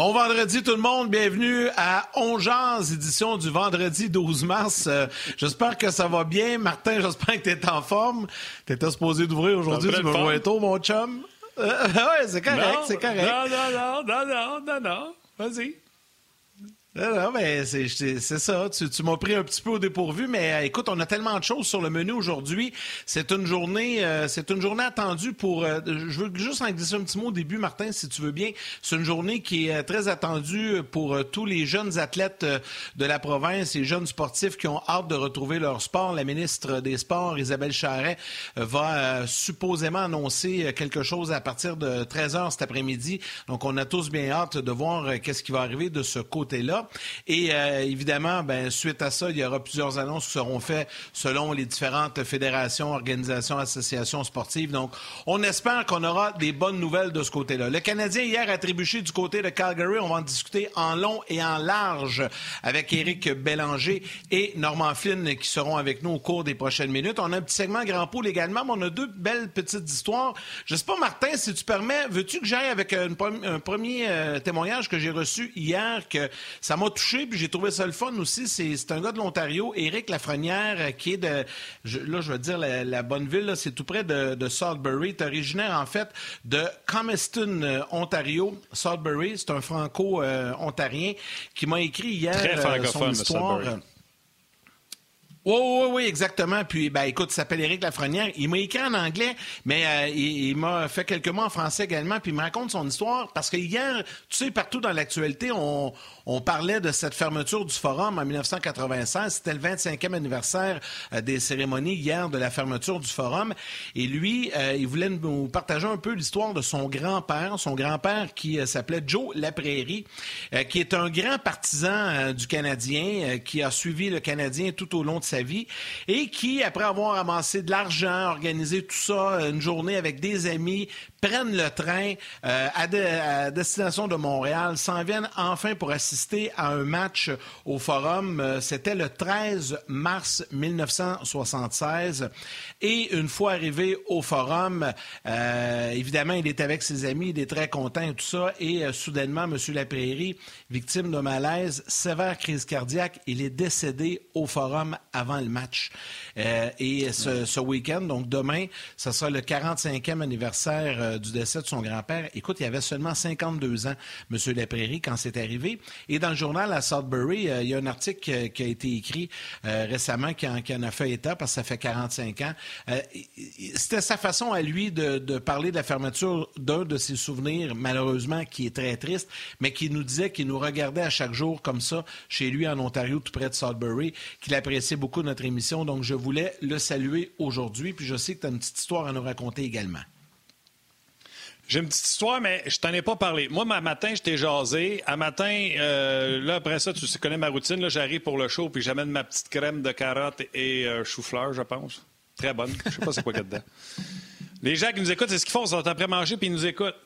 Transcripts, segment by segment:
Bon vendredi tout le monde, bienvenue à Ongeance, édition du vendredi 12 mars. Euh, j'espère que ça va bien. Martin, j'espère que tu es en forme. Tu étais supposé d'ouvrir aujourd'hui, tu me vois tôt, mon chum. Euh, ouais, c'est correct, c'est correct. Non, non, non, non, non, non, non. Vas-y. Non, mais c'est ça. Tu, m'as pris un petit peu au dépourvu, mais euh, écoute, on a tellement de choses sur le menu aujourd'hui. C'est une journée, euh, c'est une journée attendue pour. Euh, je veux juste en glisser un petit mot au début, Martin, si tu veux bien. C'est une journée qui est très attendue pour tous les jeunes athlètes de la province, les jeunes sportifs qui ont hâte de retrouver leur sport. La ministre des Sports, Isabelle Charret, va supposément annoncer quelque chose à partir de 13 h cet après-midi. Donc, on a tous bien hâte de voir qu'est-ce qui va arriver de ce côté-là. Et euh, évidemment, ben, suite à ça, il y aura plusieurs annonces qui seront faites selon les différentes fédérations, organisations, associations sportives. Donc, on espère qu'on aura des bonnes nouvelles de ce côté-là. Le Canadien, hier, a trébuché du côté de Calgary. On va en discuter en long et en large avec Éric Bélanger et Normand Flynn qui seront avec nous au cours des prochaines minutes. On a un petit segment Grand Pool également, mais on a deux belles petites histoires. Je sais pas, Martin, si tu permets, veux-tu que j'aille avec un premier euh, témoignage que j'ai reçu hier que ça m'a touché, puis j'ai trouvé ça le fun aussi. C'est un gars de l'Ontario, Éric Lafrenière, euh, qui est de, là, je veux dire la, bonne ville, c'est tout près de, de Salisbury. est originaire, en fait, de Comiston, euh, Ontario. Salisbury, c'est un franco-ontarien qui m'a écrit hier Très euh, son histoire. Oui, oui, oui, exactement. Puis, ben, écoute, il s'appelle Éric Lafrenière. Il m'a écrit en anglais, mais euh, il, m'a fait quelques mots en français également. Puis, il me raconte son histoire parce que hier, tu sais, partout dans l'actualité, on, parlait de cette fermeture du forum en 1996. C'était le 25e anniversaire euh, des cérémonies hier de la fermeture du forum. Et lui, euh, il voulait nous partager un peu l'histoire de son grand-père, son grand-père qui s'appelait Joe Laprairie, qui est un grand partisan du Canadien, qui a suivi le Canadien tout au long de sa vie et qui, après avoir amassé de l'argent, organisé tout ça, une journée avec des amis, prennent le train euh, à, destination de Montréal, s'en viennent enfin pour assister à un match au Forum. Euh, c'était le 13 mars 1976. Et une fois arrivé au Forum, euh, évidemment, il est avec ses amis, il est très content et tout ça. Et soudainement, M. Laprairie, victime de malaise, sévère crise cardiaque, il est décédé au Forum avant le match. et ce, ce week-end, donc demain, ce sera le 45e anniversaire euh, du décès de son grand-père. Écoute, il avait seulement 52 ans, M. Laprairie, quand c'est arrivé. Et dans le journal à Sudbury, euh, il y a un article qui a été écrit euh, récemment qui en, a fait état parce que ça fait 45 ans. C'était sa façon à lui de, parler de la fermeture d'un de ses souvenirs, malheureusement, qui est très triste, mais qui nous disait qu'il nous regardait à chaque jour comme ça, chez lui en Ontario, tout près de Sudbury, qu'il appréciait beaucoup notre émission. Donc, je voulais le saluer aujourd'hui. Puis je sais que tu as une petite histoire à nous raconter également. J'ai une petite histoire, mais je t'en ai pas parlé. Moi, ma matin, j'étais jasé. À matin, euh, là, après ça, tu connais ma routine. Là, j'arrive pour le show, puis j'amène ma petite crème de carotte et euh, chou-fleur, je pense. Très bonne. Je sais pas c'est quoi qu'il y a dedans. Les gens qui nous écoutent, c'est ce qu'ils font. Ils sont après manger, puis ils nous écoutent.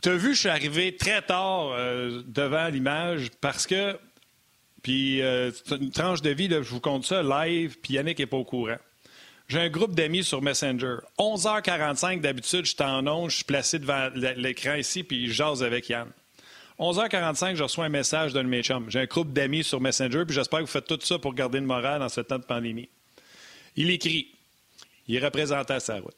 Tu as vu, je suis arrivé très tard euh, devant l'image parce que. Puis, une tranche de vie, je vous compte ça, live, puis Yannick n'est pas au courant. J'ai un groupe d'amis sur Messenger. 11h45, d'habitude, je suis en onde, je suis placé devant l'écran ici, puis je jase avec Yann. 11h45, je reçois un message d'un de mes chums. J'ai un groupe d'amis sur Messenger, puis j'espère que vous faites tout ça pour garder le moral dans ce temps de pandémie. Il écrit. Il est à sa route.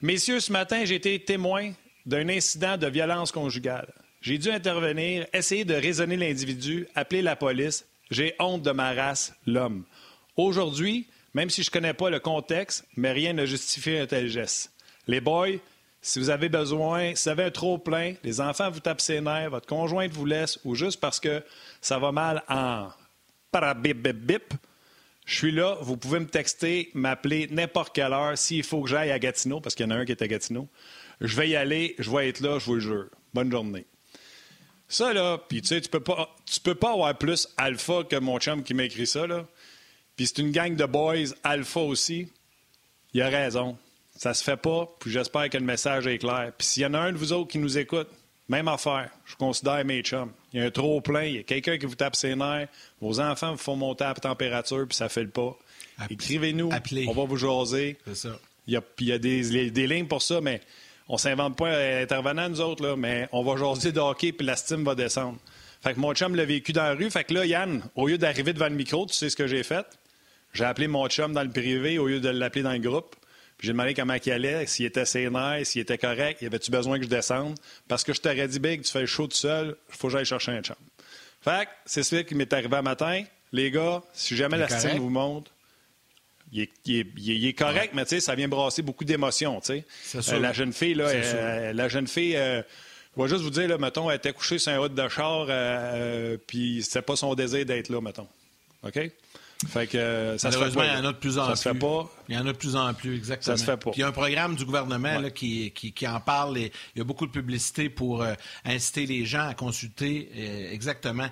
Messieurs, ce matin, j'ai été témoin d'un incident de violence conjugale. J'ai dû intervenir, essayer de raisonner l'individu, appeler la police. J'ai honte de ma race, l'homme. Aujourd'hui, même si je ne connais pas le contexte, mais rien ne justifie un tel geste. Les boys, si vous avez besoin, si vous avez un trop plein, les enfants vous tapent ses nerfs, votre conjointe vous laisse, ou juste parce que ça va mal en parabip bip bip, je suis là, vous pouvez me texter, m'appeler n'importe quelle heure. S'il faut que j'aille à Gatineau, parce qu'il y en a un qui est à Gatineau, je vais y aller, je vais être là, je vous le jure. Bonne journée. Ça, là, puis tu sais, tu peux pas, tu peux pas avoir plus alpha que mon chum qui m'a écrit ça, là. Puis c'est une gang de boys alpha aussi. Il a raison. Ça se fait pas, puis j'espère que le message est clair. Puis s'il y en a un de vous autres qui nous écoute, même affaire. Je considère mes chums. Il y a un trop plein, il y a quelqu'un qui vous tape ses nerfs, vos enfants vous font monter à la température, puis ça fait le pas. Écrivez-nous, on va vous jaser. C'est ça. Il y a, il y a des, des, lignes pour ça, mais On s'invente pas intervenant, nous autres, là, mais on va jaser de hockey puis la stime va descendre. Fait que mon chum l'a vécu dans la rue. Fait que là, Yann, au lieu d'arriver devant le micro, tu sais ce que j'ai fait? J'ai appelé mon chum dans le privé au lieu de l'appeler dans le groupe. Puis j'ai demandé comment il allait, s'il était sénère, s'il était correct, y avait-tu besoin que je descende? Parce que je t'aurais dit, Big, tu fais le show tout seul, il faut que j'aille chercher un chum. Fait c'est ce qui m'est arrivé un matin. Les gars, si jamais la stime vous monte, il est, correct, mais tu sais, ça vient brasser beaucoup d'émotions. tu sais. Euh, la jeune fille, là, euh, la jeune fille, euh, je vais juste vous dire, là, mettons, elle était couchée sur un route de char, puis c'était pas son désir d'être là, mettons. OK? Fait que euh, ça se fait pas. Il y en a de plus en ça plus. Se fait pas. Il y en a de plus en plus, exactement. Ça se fait pas. Puis il y a un programme du gouvernement là, qui, qui, qui, en parle et il y a beaucoup de publicité pour euh, inciter les gens à consulter euh, exactement.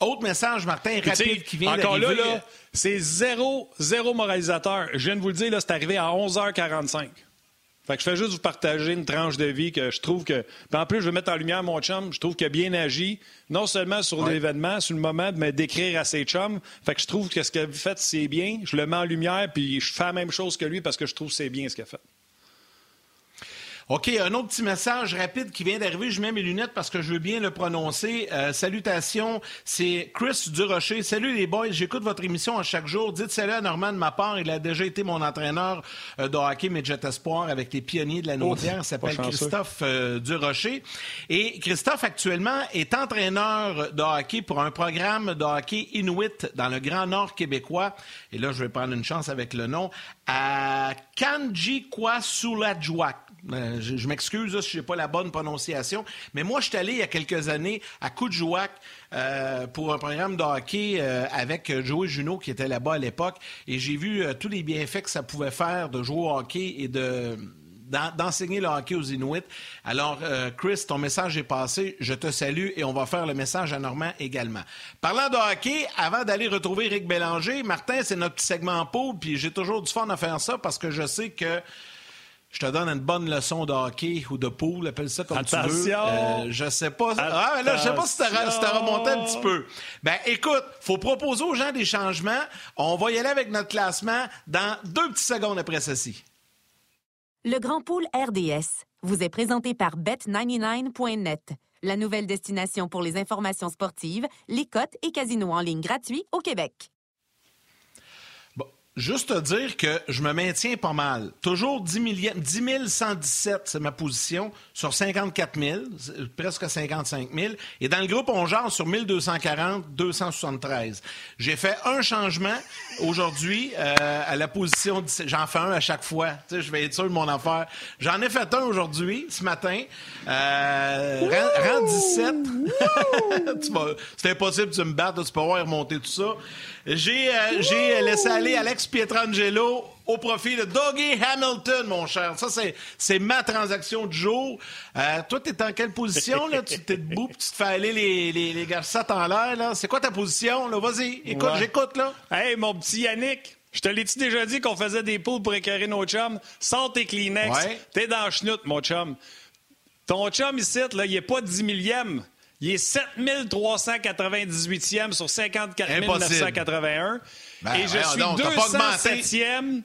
Autre message, Martin, rapide qui vient Encore là, là c'est zéro, zéro moralisateur. Je viens de vous le dire, c'est arrivé à 11h45. Fait que je fais juste vous partager une tranche de vie que je trouve que. Puis en plus, je vais mettre en lumière mon chum. Je trouve qu'il a bien agi, non seulement sur l'événement, sur le moment, me décrire à ses chums. Fait que je trouve que ce qu'il a fait, c'est bien. Je le mets en lumière, puis je fais la même chose que lui parce que je trouve que c'est bien ce qu'il a fait. OK, un autre petit message rapide qui vient d'arriver. Je mets mes lunettes parce que je veux bien le prononcer. Euh, salutations, c'est Chris Durocher. Salut les boys, j'écoute votre émission à chaque jour. Dites salut à Normand de ma part. Il a déjà été mon entraîneur euh, de hockey Midget Espoir avec les pionniers de la Naudière. Il s'appelle Christophe euh, Durocher. Et Christophe, actuellement, est entraîneur de hockey pour un programme de hockey Inuit dans le Grand Nord québécois. Et là, je vais prendre une chance avec le nom. À Kanjikwasuladjuak. Euh, je, m'excuse si je n'ai pas la bonne prononciation, mais moi, je suis allé il y a quelques années à Coudjouac euh, pour un programme de hockey euh, avec Joey Junot qui était là-bas à l'époque, et j'ai vu tous les bienfaits que ça pouvait faire de jouer au hockey et de d'enseigner le hockey aux Inuits. Alors, Chris, ton message est passé. Je te salue et on va faire le message à Normand également. Parlant de hockey, avant d'aller retrouver Eric Bélanger, Martin, c'est notre petit segment en puis j'ai toujours du fun à faire ça parce que je sais que je te donne une bonne leçon de hockey ou de pool, appelle ça comme tu veux. Euh, je sais pas. Ah, là, je sais pas si t'as remonté un petit peu. Ben, écoute, faut proposer aux gens des changements. On va y aller avec notre classement dans deux petites secondes après ceci. Le Grand Pool RDS vous est présenté par Bet99.net, la nouvelle destination pour les informations sportives, les cotes et casinos en ligne gratuits au Québec. Juste te dire que je me maintiens pas mal. Toujours 10, 10 117, c'est ma position, sur 54 000, presque 55 000. Et dans le groupe, on genre sur 1240, 273. J'ai fait un changement aujourd'hui euh, à la position... J'en fais un à chaque fois. Tu sais, je vais être sûr de mon affaire. J'en ai fait un aujourd'hui, ce matin. Euh, rang, 17. c'est impossible de me battre. Tu peux voir remonter tout ça. J'ai euh, laissé aller Alex Pietrangelo au profit de Doggy Hamilton, mon cher. Ça, c'est ma transaction du jour. Euh, toi, tu es en quelle position? Là? tu t'es debout tu te fais aller les, les, les en l'air. C'est quoi ta position? Vas-y, écoute, j'écoute. là. Hey, mon petit Yannick. Je te l'ai-tu déjà dit qu'on faisait des poules pour écœurer nos chums? Sors tes Kleenex. T'es dans le chenoute, mon chum. Ton chum ici, là, il est pas 10 millième. Il est 7398e sur 54 981. Ben, et je suis 207e.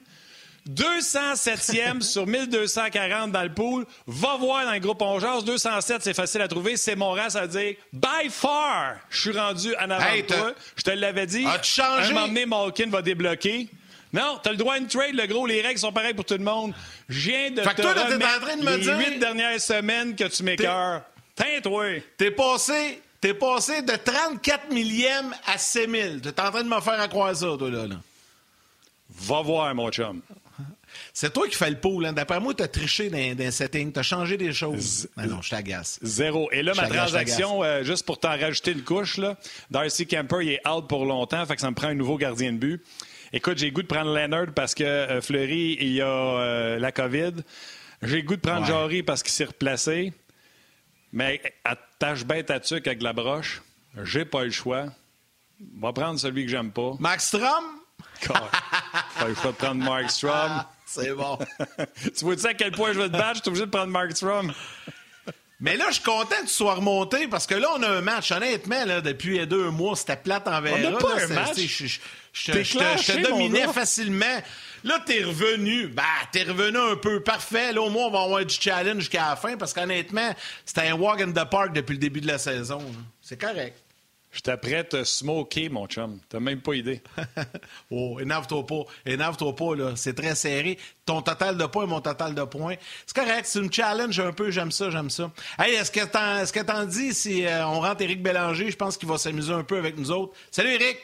207e sur 1240 dans le pool. Va voir dans le groupe Ongeance. 207, c'est facile à trouver. C'est mon ça veut dire by far, je suis rendu en avant de toi. Je te l'avais dit. As-tu changé? Un moment donné, Malkin va débloquer. Non, t'as le droit à une trade, le gros. Les règles sont pareilles pour tout le monde. Je viens de te toi, remettre en train de me les huit dernières semaines que tu m'écœures. T'es passé, t'es passé de 34 millièmes à 6 000. T'es en train de me faire à croire ça, toi, là. Va voir, mon chum. C'est toi qui fais le pool. Hein. D'après moi, t'as triché dans, dans setting. T'as changé des choses. Ah non, je t'agace. Zéro. Et là, ma transaction, euh, juste pour t'en rajouter une couche, là, Darcy Kemper, il est out pour longtemps, fait que ça me prend un nouveau gardien de but. Écoute, j'ai le goût de prendre Leonard parce que euh, Fleury, il y a euh, la COVID. J'ai goût de prendre Jory parce qu'il s'est replacé. Mais attache bête à tuque avec la broche. J'ai pas le choix. Va prendre celui que j'aime pas. Max Strom? pas le choix de prendre Mark Strom. C'est bon. tu vois-tu à quel point je veux te battre? Je suis obligé de prendre Mark Strom. Mais là, je suis content que tu sois remonté parce que là, on a un match. Honnêtement, là, depuis deux mois, c'était plate en verre. On n'a pas un match. Je te dominais facilement. Là, t'es revenu. Bah, t'es revenu un peu. Parfait. Là, au moins, on va avoir du challenge jusqu'à la fin parce qu'honnêtement, c'était un walk in the park depuis le début de la saison. C'est correct. Je t'apprête à smoker, mon chum. T'as même pas idée. oh, énerve-toi pas. Énerve-toi pas, là. C'est très serré. Ton total de points, mon total de points. C'est correct. C'est une challenge un peu. J'aime ça, j'aime ça. Hey, est-ce que t'en, est-ce que t'en dis si euh, on rentre Éric Bélanger? Je pense qu'il va s'amuser un peu avec nous autres. Salut, Éric!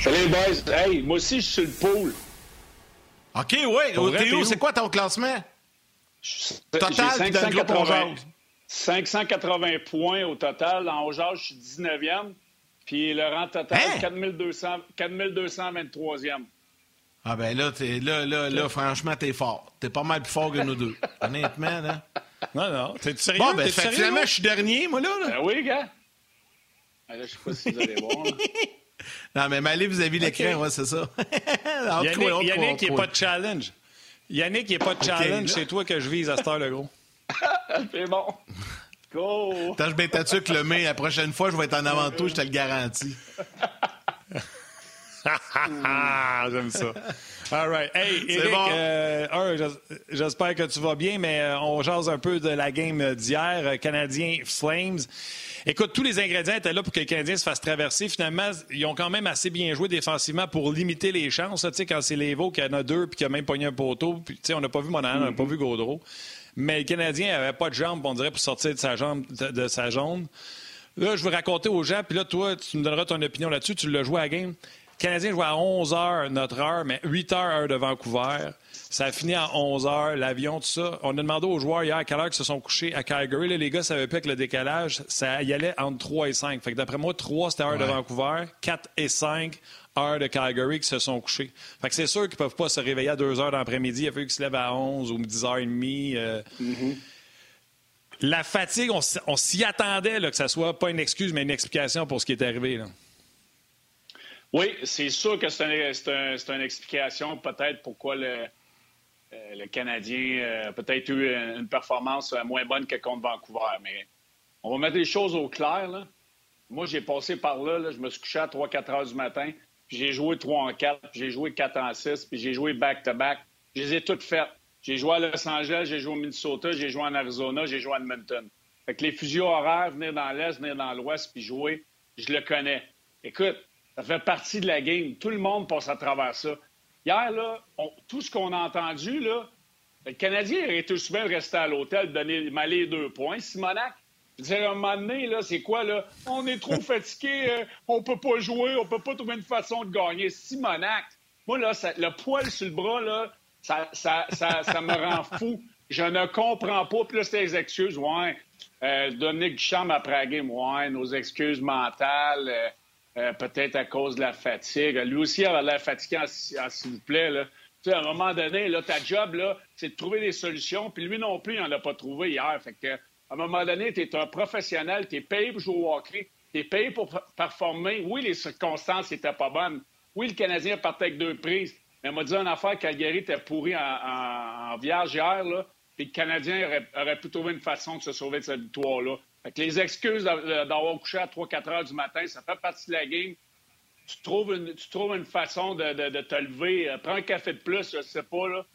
Salut, boys. Hey, moi aussi, je suis sur le pool. OK, oui. Théo, c'est quoi ton classement? Total, de groupe 580 points au total. En haut je suis 19e. Puis le rang total, 4200, 4223e. Ah ben là, là, là, là, franchement, t'es fort. T'es pas mal plus fort que nous deux. Honnêtement, là. Non, non. T'es sérieux? Bon, ben, fait, finalement, je suis dernier, moi, là. Ben oui, gars. Ben là, je sais pas si vous allez voir. non, mais m'allez vis-à-vis l'écran, ouais, c'est ça. Yannick, Yannick qui n'est pas de challenge. Yannick, qui n'est pas de challenge, c'est toi que je vise à cette heure, le gros. c'est bon. Go! Tant je bien t'as que le mai, la prochaine fois, je vais être en avant de toi, je te le garantis. J'aime ça. All right. Hey, Eric, bon. euh, j'espère que tu vas bien, mais euh, on jase un peu de la game d'hier, euh, Canadien Flames. Écoute, tous les ingrédients étaient là pour que les Canadiens se fassent traverser. Finalement, ils ont quand même assez bien joué défensivement pour limiter les chances. Tu sais, quand c'est Levo qui en a deux puis qui a même pogné un poteau, puis, tu sais, on n'a pas vu Monahan, on n'a pas mm-hmm. vu Gaudreau. Mais le Canadien n'avait pas de jambes, on dirait, pour sortir de sa, jambe, de, sa zone. Là, je veux raconter aux gens, puis là, toi, tu me donneras ton opinion là-dessus. Tu l'as joué à la game. Le Canadien joue à 11 h notre heure, mais 8 h heure de Vancouver. Ça a fini à 11 h, l'avion, tout ça. On a demandé aux joueurs hier à quelle heure ils se sont couchés à Calgary. Là, les gars savaient pas que le décalage, ça y allait entre 3 et 5. Fait que d'après moi, 3, c'était heure de Vancouver. 4 et 5, heure de Calgary qui se sont couchés. Fait que c'est sûr qu'ils peuvent pas se réveiller à 2 heures d'après-midi. Il a fallu qu'ils se lèvent à 11 ou 10h30. Euh... Mm-hmm. La fatigue, on, s'y attendait là, que ça soit pas une excuse, mais une explication pour ce qui est arrivé. Là. Oui, c'est sûr que c'est une explication peut-être pourquoi le, euh, le Canadien euh, a peut-être eu une performance euh, moins bonne que contre Vancouver. Mais on va mettre les choses au clair. Moi, j'ai passé par là, Je me suis couché à 3-4 heures du matin. Puis j'ai joué 3 en 4, puis j'ai joué 4 en 6, puis j'ai joué back-to-back. Je les ai toutes faites. J'ai joué à Los Angeles, j'ai joué au Minnesota, j'ai joué en Arizona, j'ai joué à Edmonton. Fait que les fusions horaires, venir dans l'Est, venir dans l'Ouest, puis jouer, je le connais. Écoute, ça fait partie de la game. Tout le monde passe à travers ça. Hier, là, tout ce qu'on a entendu, là, le Canadien aurait été souvent resté à l'hôtel, donner m'aller deux points. Simonac, je à un moment donné, là, c'est quoi, là? On est trop fatigué, euh, on peut pas jouer, on peut pas trouver une façon de gagner. Simonac, moi, là, le poil sur le bras, là, ça, ça, ça, me rend fou. Je ne comprends pas. Puis là, c'est les excuses. Ouais, euh, Dominique Duchamp après la game, ouais, nos excuses mentales. Euh, euh, peut-être à cause de la fatigue. Lui aussi avait l'air fatigué, s'il vous plaît. Là. Tu sais, à un moment donné, là, ta job, là, c'est de trouver des solutions. Puis lui non plus, il n'en a pas trouvé hier. Fait que, à un moment donné, tu es un professionnel, tu es payé pour jouer au hockey, tu es payé pour performer. Oui, les circonstances n'étaient pas bonnes. Oui, le Canadien partait avec deux prises. Mais on m'a dit une affaire, Calgary était pourri en, en, vierge hier, là. Puis le Canadien aurait, pu trouver une façon de se sauver de cette victoire-là les excuses d'avoir couché à 3-4 heures du matin, ça fait partie de la game. Tu trouves une, tu trouves une façon de, te lever. Euh, prends un café de plus, je sais pas, là.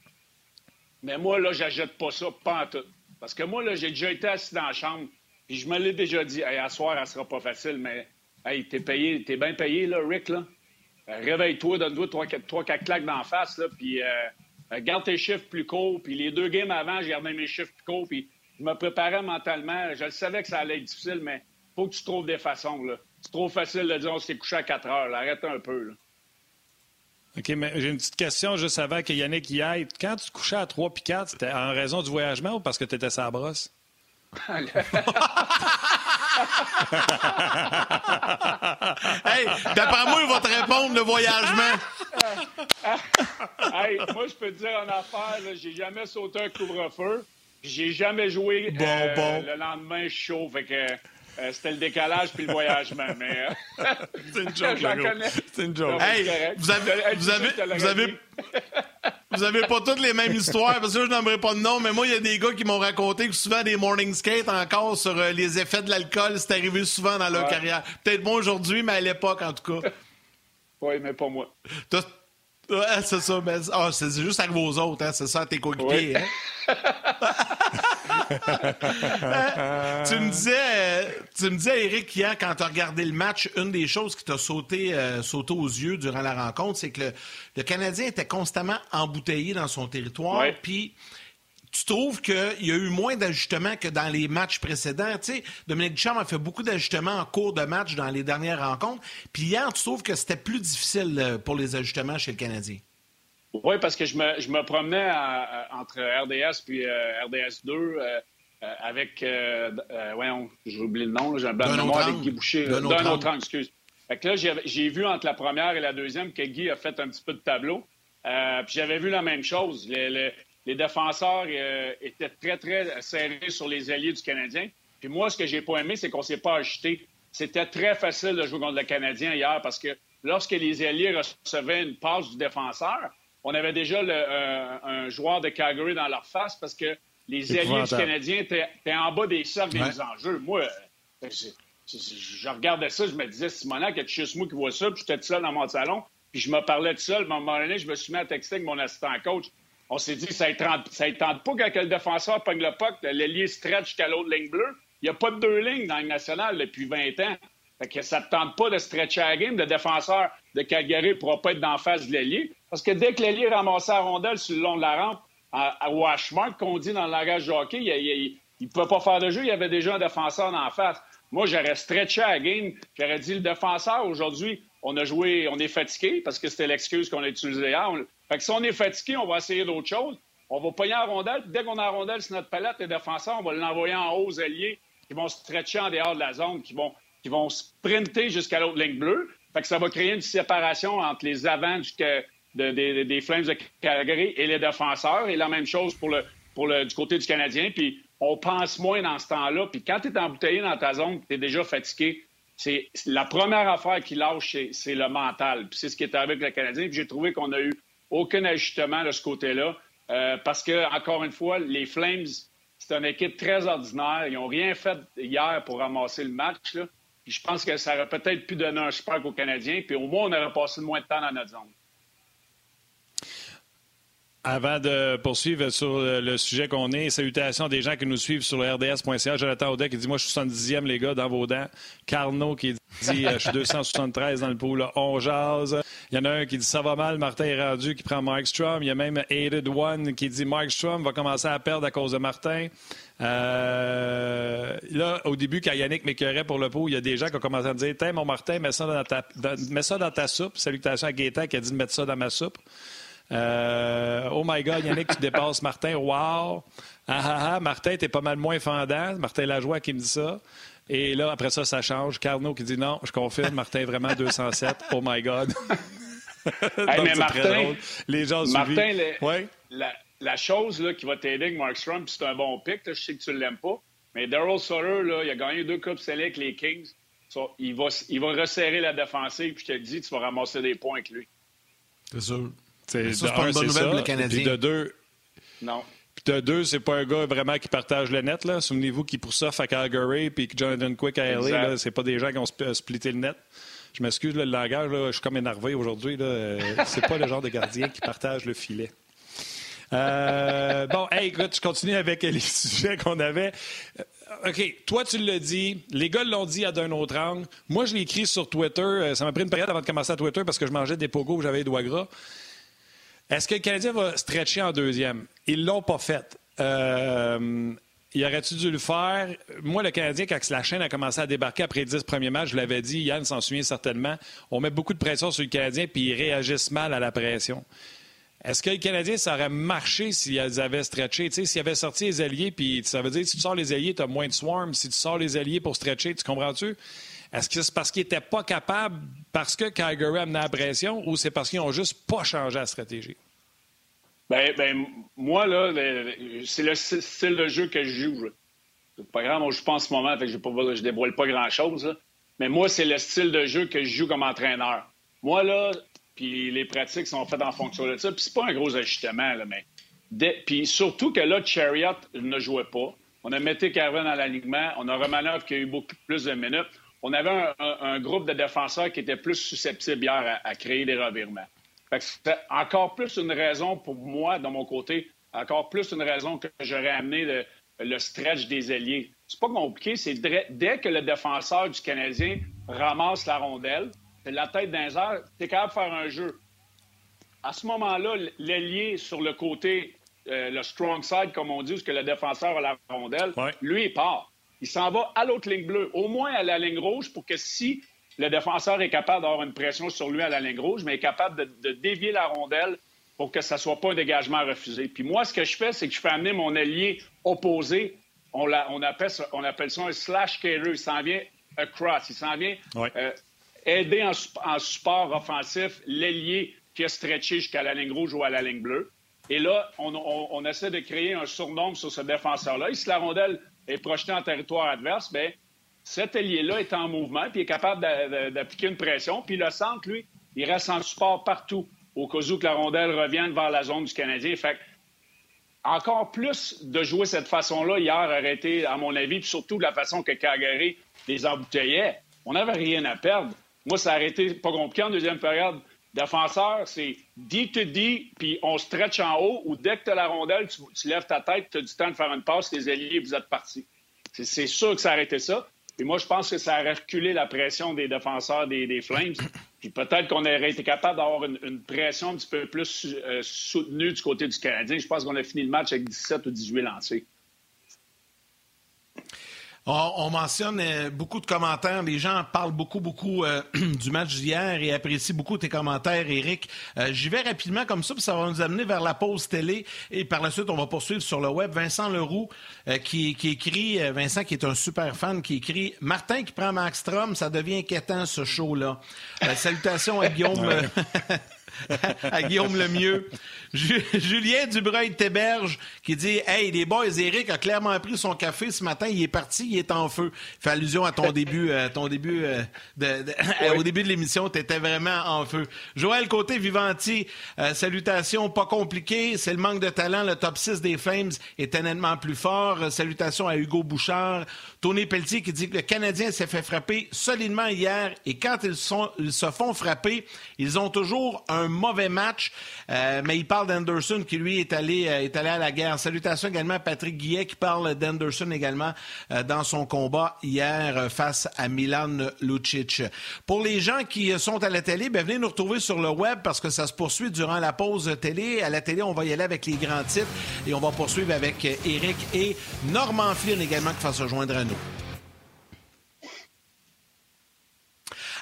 Mais moi, là, j'achète pas ça, pas en tout. Parce que moi, là, j'ai déjà été assis dans la chambre, puis je me l'ai déjà dit, hey, à soir, elle sera pas facile, mais, hey, t'es payé, t'es bien payé, là, Rick, là. Réveille-toi, donne-toi 3-4 claques d'en face, là, puis euh, garde tes chiffres plus courts. Puis les deux games avant, j'ai gardé mes chiffres plus courts, puis je me préparais mentalement. Je savais que ça allait être difficile, mais faut que tu trouves des façons. C'est trop facile de dire on s'est couché à 4 heures. Arrête un peu. OK, mais j'ai une petite question juste avant que Yannick y aille. Quand tu te couchais à 3 puis 4, c'était en raison du voyagement ou parce que tu étais sa brosse? hey, d'après moi, il va te répondre le voyagement. hey, moi, je peux te dire en affaire, j'ai jamais sauté un couvre-feu. J'ai jamais joué euh, le lendemain chaud, fait que euh, c'était le décalage puis le voyagement. Mais euh, c'est une joke, C'est une joke. Hey, vous avez, vous avez, vous avez, Vous avez pas toutes les mêmes histoires, parce que je n'aimerais pas de nom, mais moi, il y a des gars qui m'ont raconté que souvent des morning skates encore sur euh, les effets de l'alcool, c'est arrivé souvent dans leur carrière. Peut-être moi aujourd'hui, mais à l'époque, en tout cas. Oui, mais pas moi. Ouais, c'est ça, mais oh, c'est juste arrivé aux autres, hein, c'est ça, tes coéquipiers. Hein? tu me disais, tu me disais, Eric, hier, quand tu as regardé le match, une des choses qui t'a sauté, euh, sauté aux yeux durant la rencontre, c'est que le, Canadien était constamment embouteillé dans son territoire. Puis, tu trouves qu'il y a eu moins d'ajustements que dans les matchs précédents? Tu sais, Dominique Duchamp a fait beaucoup d'ajustements en cours de match dans les dernières rencontres. Puis hier, tu trouves que c'était plus difficile euh, pour les ajustements chez le Canadien? Oui, parce que je me, je me promenais entre RDS puis euh, RDS 2 euh, avec, voyons, j'ai oublié le nom, j'ai un blanc de mémoire avec Guy Boucher. D'un autre angle, excuse. Fait que là, j'ai vu entre la première et la deuxième que Guy a fait un petit peu de tableau. puis j'avais vu la même chose les défenseurs euh, étaient très, très serrés sur les alliés du Canadien. Puis moi, ce que j'ai pas aimé, c'est qu'on s'est pas ajouté. C'était très facile de jouer contre le Canadien hier parce que lorsque les alliés recevaient une passe du défenseur, on avait déjà euh, un joueur de Calgary dans leur face parce que les alliés du Canadien étaient, en bas des cercles des enjeux. Moi, euh, je, regardais ça, je me disais, Simonac, il juste moi qui vois ça, puis j'étais seul dans mon salon, puis je me parlais tout seul. À un moment donné, je me suis mis à texter avec mon assistant coach on s'est dit, ça ne tente, pas quand le défenseur pogne le puck, l'ailier stretch jusqu'à l'autre ligne bleue. Il n'y a pas de deux lignes dans le national depuis 20 ans. Fait que ça ne tente pas de stretcher la game. Le défenseur de Calgary ne pourra pas être d'en face de l'ailier. Parce que dès que l'ailier ramassait la rondelle sur le long de la rampe, à, Washmark, qu'on dit dans le langage de hockey, il ne pouvait pas faire de jeu. Il y avait déjà un défenseur en face. Moi, j'aurais stretché la game. J'aurais dit, le défenseur, aujourd'hui, on a joué, on est fatigué, parce que c'était l'excuse qu'on a utilisée hier. Fait que si on est fatigué, on va essayer d'autres choses. On va pogner en rondelle. Dès qu'on a la rondelle sur notre palette, les défenseurs, on va l'envoyer en haut aux alliés qui vont stretcher en dehors de la zone, qui vont, qui vont sprinter jusqu'à l'autre ligne bleue. Fait que ça va créer une séparation entre les avants des Flames de Calgary et les défenseurs. Et la même chose pour le, pour le, du côté du Canadien. Puis on pense moins dans ce temps-là. Puis quand tu es embouteillé dans ta zone, tu es déjà fatigué, c'est la première affaire qui lâche, c'est le mental. Puis c'est ce qui est arrivé avec le Canadien. Puis j'ai trouvé qu'on a eu aucun ajustement de ce côté-là. Euh, parce que, encore une fois, les Flames, c'est une équipe très ordinaire. Ils n'ont rien fait hier pour ramasser le match. Je pense que ça aurait peut-être pu donner un spark aux Canadiens. Puis au moins, on aurait passé moins de temps dans notre zone. Avant de poursuivre sur le sujet qu'on est, salutations des gens qui nous suivent sur le RDS.ca. Jonathan Audet qui dit Moi, je suis 70e, les gars, dans vos dents. Carnot qui dit Je suis 273 dans le pool, on. Il y en a un qui dit Ça va mal, Martin est rendu, qui prend Mike Strom. Il y a même Aided One qui dit Mike Strom va commencer à perdre à cause de Martin. Euh, là, au début, quand Yannick m'écœurait pour le pot, il y a des gens qui ont commencé à me dire Tiens, mon Martin, mets ça dans ta, mets ça dans ta soupe. Salutations à Gaétan qui a dit de mettre ça dans ma soupe. Euh, oh my God, Yannick, tu dépasses Martin. Wow! Ah ah ah, Martin, t'es pas mal moins fendant. Martin Lajoie qui me dit ça. Et là, après ça, ça change. Carnot qui dit non, je confirme, Martin est vraiment 207. Oh my God! mais Martin, Les gens Martin, la, chose là, qui va t'aider avec Mark Strom, c'est un bon pic, je sais que tu ne l'aimes pas, mais Daryl Sutter, là, il a gagné deux Coupes Select avec les Kings. il, va, il va resserrer la défensive, puis je te dis, tu vas ramasser des points avec lui. C'est sûr. C'est pas une bonne nouvelle pour le Canadien. Puis de deux... Non. Puis de deux, c'est pas un gars vraiment qui partage le net. là. Souvenez-vous qu'il pour ça à Calgary puis que Jonathan Quick à LA, c'est pas des gens qui ont splitté le net. Je m'excuse, le langage, là, je suis comme énervé aujourd'hui. Euh, c'est pas le genre de gardien qui partage le filet. Euh, bon, hey, écoute, je continue avec les sujets qu'on avait. Euh, OK, toi, tu l'as dit. Les gars l'ont dit à d'un autre angle. Moi, je l'ai écrit sur Twitter. Ça m'a pris une période avant de commencer à Twitter parce que je mangeais des pogos j'avais les doigts gras. Est-ce que le Canadien va stretcher en deuxième? Ils l'ont pas fait. Euh, il aurait-tu dû le faire? Moi, le Canadien, quand la chaîne a commencé à débarquer après les dix premiers matchs, je l'avais dit, Yann s'en souvient certainement, on met beaucoup de pression sur le Canadien, puis ils réagissent mal à la pression. Est-ce que le Canadien, ça aurait marché s'ils avaient stretché? S'ils avaient sorti les alliés, puis ça veut dire si tu sors les alliés, tu as moins de swarm. Si tu sors les alliés pour stretcher, tu comprends-tu? Est-ce que c'est parce qu'ils n'étaient pas capables, parce que Calgary amenait la pression, ou c'est parce qu'ils n'ont juste pas changé la stratégie? Ben, ben moi, là, c'est le style de jeu que je joue. C'est pas grave, moi, je joue pas en ce moment, fait que je, ne dévoile pas grand-chose. Mais moi, c'est le style de jeu que je joue comme entraîneur. Moi, là, puis les pratiques sont faites en fonction de ça. Puis c'est pas un gros ajustement, là, mais... Puis surtout que là, Chariot ne jouait pas. On a mis Carvin dans l'alignement. On a Romanov qui a eu beaucoup plus de minutes. On avait un, groupe de défenseurs qui était plus susceptible hier à, créer des revirements. C'était encore plus une raison pour moi, de mon côté, encore plus une raison que j'aurais amené le, stretch des ailiers. C'est pas compliqué, c'est dès que le défenseur du Canadien ramasse la rondelle, la tête d'un air, tu es capable de faire un jeu. À ce moment-là, l'ailier sur le côté euh, le strong side, comme on dit, où que le défenseur a la rondelle, lui, il part. Il s'en va à l'autre ligne bleue, au moins à la ligne rouge, pour que si le défenseur est capable d'avoir une pression sur lui à la ligne rouge, mais est capable de, dévier la rondelle pour que ça ne soit pas un dégagement refusé. Puis moi, ce que je fais, c'est que je fais amener mon allié opposé. On, on, appelle, ça, on appelle ça un slash carrier. Il s'en vient across. Il s'en vient euh, aider en, support offensif l'ailier qui a stretché jusqu'à la ligne rouge ou à la ligne bleue. Et là, on, essaie de créer un surnombre sur ce défenseur-là. Et si la rondelle est projetée en territoire adverse, bien, cet ailier-là est en mouvement, puis est capable d'appliquer une pression. Puis le centre, lui, il reste en support partout, au cas où que la rondelle revienne vers la zone du Canadien. Fait encore plus de jouer cette façon-là hier été, à mon avis, puis surtout de la façon que Calgary les embouteillait. On n'avait rien à perdre. Moi, ça aurait été pas compliqué en deuxième période. Défenseur, c'est D to D, puis on stretch en haut, ou dès que tu as la rondelle, tu, lèves ta tête, tu as du temps de faire une passe, les alliés, vous êtes partis. C'est sûr que ça a arrêté ça. Et moi, je pense que ça a reculé la pression des défenseurs des, Flames. Puis peut-être qu'on aurait été capable d'avoir une, pression un petit peu plus euh, soutenue du côté du Canadien. Je pense qu'on a fini le match avec 17 ou 18 lancés. On, mentionne euh, beaucoup de commentaires. Les gens parlent beaucoup, beaucoup euh, du match d'hier et apprécient beaucoup tes commentaires, Eric. Euh, j'y vais rapidement comme ça, puis ça va nous amener vers la pause télé. Et par la suite, on va poursuivre sur le web. Vincent Leroux qui, qui, écrit, Vincent qui est un super fan, qui écrit Martin qui prend Max Strom, ça devient inquiétant ce show-là. salutations à Guillaume. à Guillaume Lemieux. Julien Dubreuil-Téberge qui dit Hey, les boys, Eric a clairement pris son café ce matin, il est parti, il est en feu. Fait allusion à ton début, euh, ton début euh, au début de l'émission, tu étais vraiment en feu. Joël Côté Vivanti, euh, salutations pas compliquées, c'est le manque de talent, le top 6 des Flames est nettement plus fort. salutations à Hugo Bouchard. Tony Pelletier qui dit que le Canadien s'est fait frapper solidement hier et quand ils, sont, ils se font frapper, ils ont toujours un mauvais match, mais il parle qui, lui, est allé, euh, est allé à la guerre. Salutations également à Patrick Guillet qui parle d'Anderson également euh, dans son combat hier euh, face à Milan Lucic. Pour les gens qui sont à la télé, ben, venez nous retrouver sur le web parce que ça se poursuit durant la pause télé. À la télé, on va y aller avec les grands titres et on va poursuivre avec Eric et Norman Flynn également qui va se joindre à nous.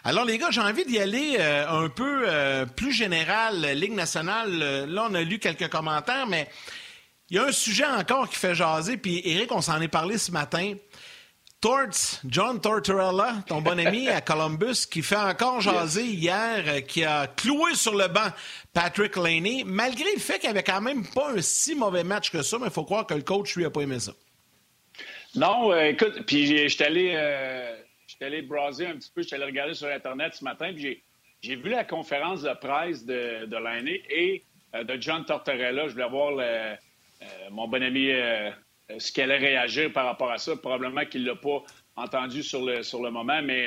Alors, les gars, j'ai envie d'y aller euh, un peu euh, plus général, Ligue nationale. Euh, là, on a lu quelques commentaires, mais il y a un sujet encore qui fait jaser. Puis, Eric, on s'en est parlé ce matin. Torts, John Tortorella, ton bon ami à Columbus, qui fait encore jaser hier, qui a cloué sur le banc Patrick Laney, malgré le fait qu'il avait quand même pas un si mauvais match que ça, mais il faut croire que le coach, lui, a pas aimé ça. Non, écoute, puis je suis allé J'étais allé browser un petit peu, j'étais allé regarder sur Internet ce matin, puis j'ai vu la conférence de presse de, l'année et euh, de John Tortorella. Je voulais voir euh, mon bon ami euh, ce qu'elle allait réagir par rapport à ça. Probablement qu'il ne l'a pas entendu sur le, moment, mais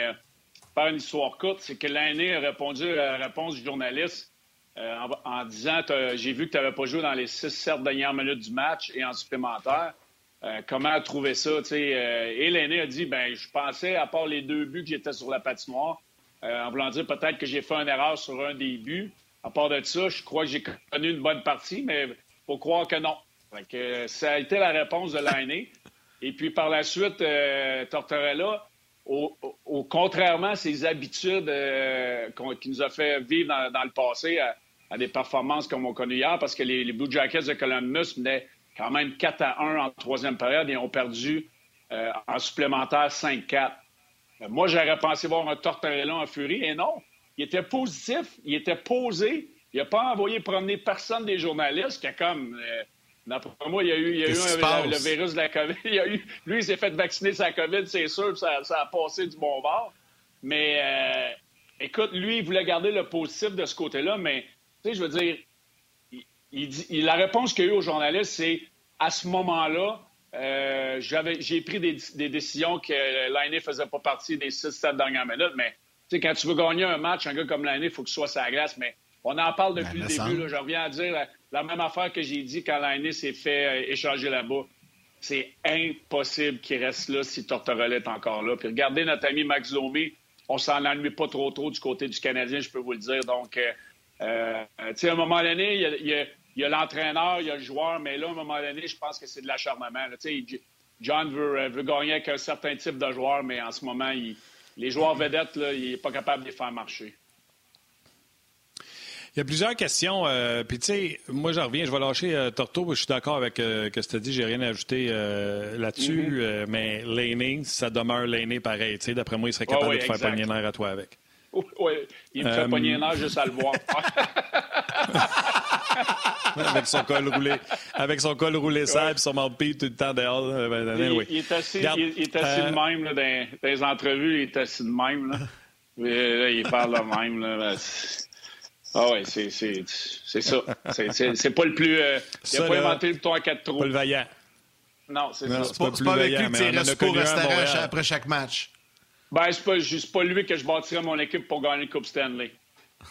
faire une histoire courte, c'est que l'année a répondu à la réponse du journaliste en, en, disant J'ai vu que tu n'avais pas joué dans les 6-7 dernières minutes du match et en supplémentaire. Euh, comment trouver ça? Euh, et l'aîné a dit ben je pensais, à part les deux buts que j'étais sur la patinoire, euh, en voulant dire peut-être que j'ai fait une erreur sur un des buts. À part de ça, je crois que j'ai connu une bonne partie, mais faut croire que non. ça a été la réponse de l'aîné. Et puis par la suite, Tortorella, au, contrairement à ses habitudes qui nous a fait vivre dans, le passé à, des performances comme on connaît hier, parce que les, les Blue Jackets de Columbus venaient quand même 4 à 1 en troisième période et ont perdu euh, en supplémentaire 5-4. Euh, moi, j'aurais pensé voir un Tortorella en furie, et non. Il était positif, il était posé. Il n'a pas envoyé promener personne des journalistes, qui a comme... Euh, d'après moi, il y a eu, il y a eu le virus de la COVID. Il a eu, lui, il s'est fait vacciner sa COVID, c'est sûr, ça, ça, a passé du bon bord. Mais écoute, lui, il voulait garder le positif de ce côté-là, mais, tu sais, je veux dire, il, la réponse qu'il a eue aux journalistes, c'est à ce moment-là, euh, j'ai pris des, décisions que l'année ne faisait pas partie des six, sept dernières minutes, mais quand tu veux gagner un match, un gars comme l'année, il faut que sur la glace, mais on en parle depuis ben, le début. je reviens à dire la, même affaire que j'ai dit quand l'année s'est fait euh, échanger là-bas. C'est impossible qu'il reste là si Tortorella est encore là. Puis regardez notre ami Max Domi, on s'en ennuie pas trop trop du côté du Canadien, je peux vous le dire. Donc, euh, euh, tu sais, à un moment donné, il y a, l'entraîneur, il y a le joueur, mais là, à un moment donné, je pense que c'est de l'acharnement. John veut, veut, gagner avec un certain type de joueur, mais en ce moment, les joueurs vedettes, là, il n'est pas capable de les faire marcher. Il y a plusieurs questions. Euh, puis, tu sais, moi, j'en reviens, je vais lâcher euh, Torto. Je suis d'accord avec euh, ce que tu as dit, j'ai rien à ajouter là-dessus. Mm-hmm. mais Laney, ça demeure Laney pareil. Tu sais, d'après moi, il serait capable de te faire pogner l'air à toi avec. Oui, il me fait pogner l'air juste à le voir. avec son col roulé, avec son col roulé sale et son mampille tout le temps dehors. Ben, il, il, est assis, il, est assis de même là, dans, dans, les entrevues, il est assis de même. Là. là il parle de même. Là. Ben, ah oui, c'est ça. C'est pas le plus. Euh, il n'a pas inventé le bouton à quatre trous. Pas le vaillant. Non, c'est ça. C'est pas, pas, avec lui que tu restes au restaurant après chaque match. Ben, c'est pas, pas lui que je bâtirais mon équipe pour gagner le Coupe Stanley.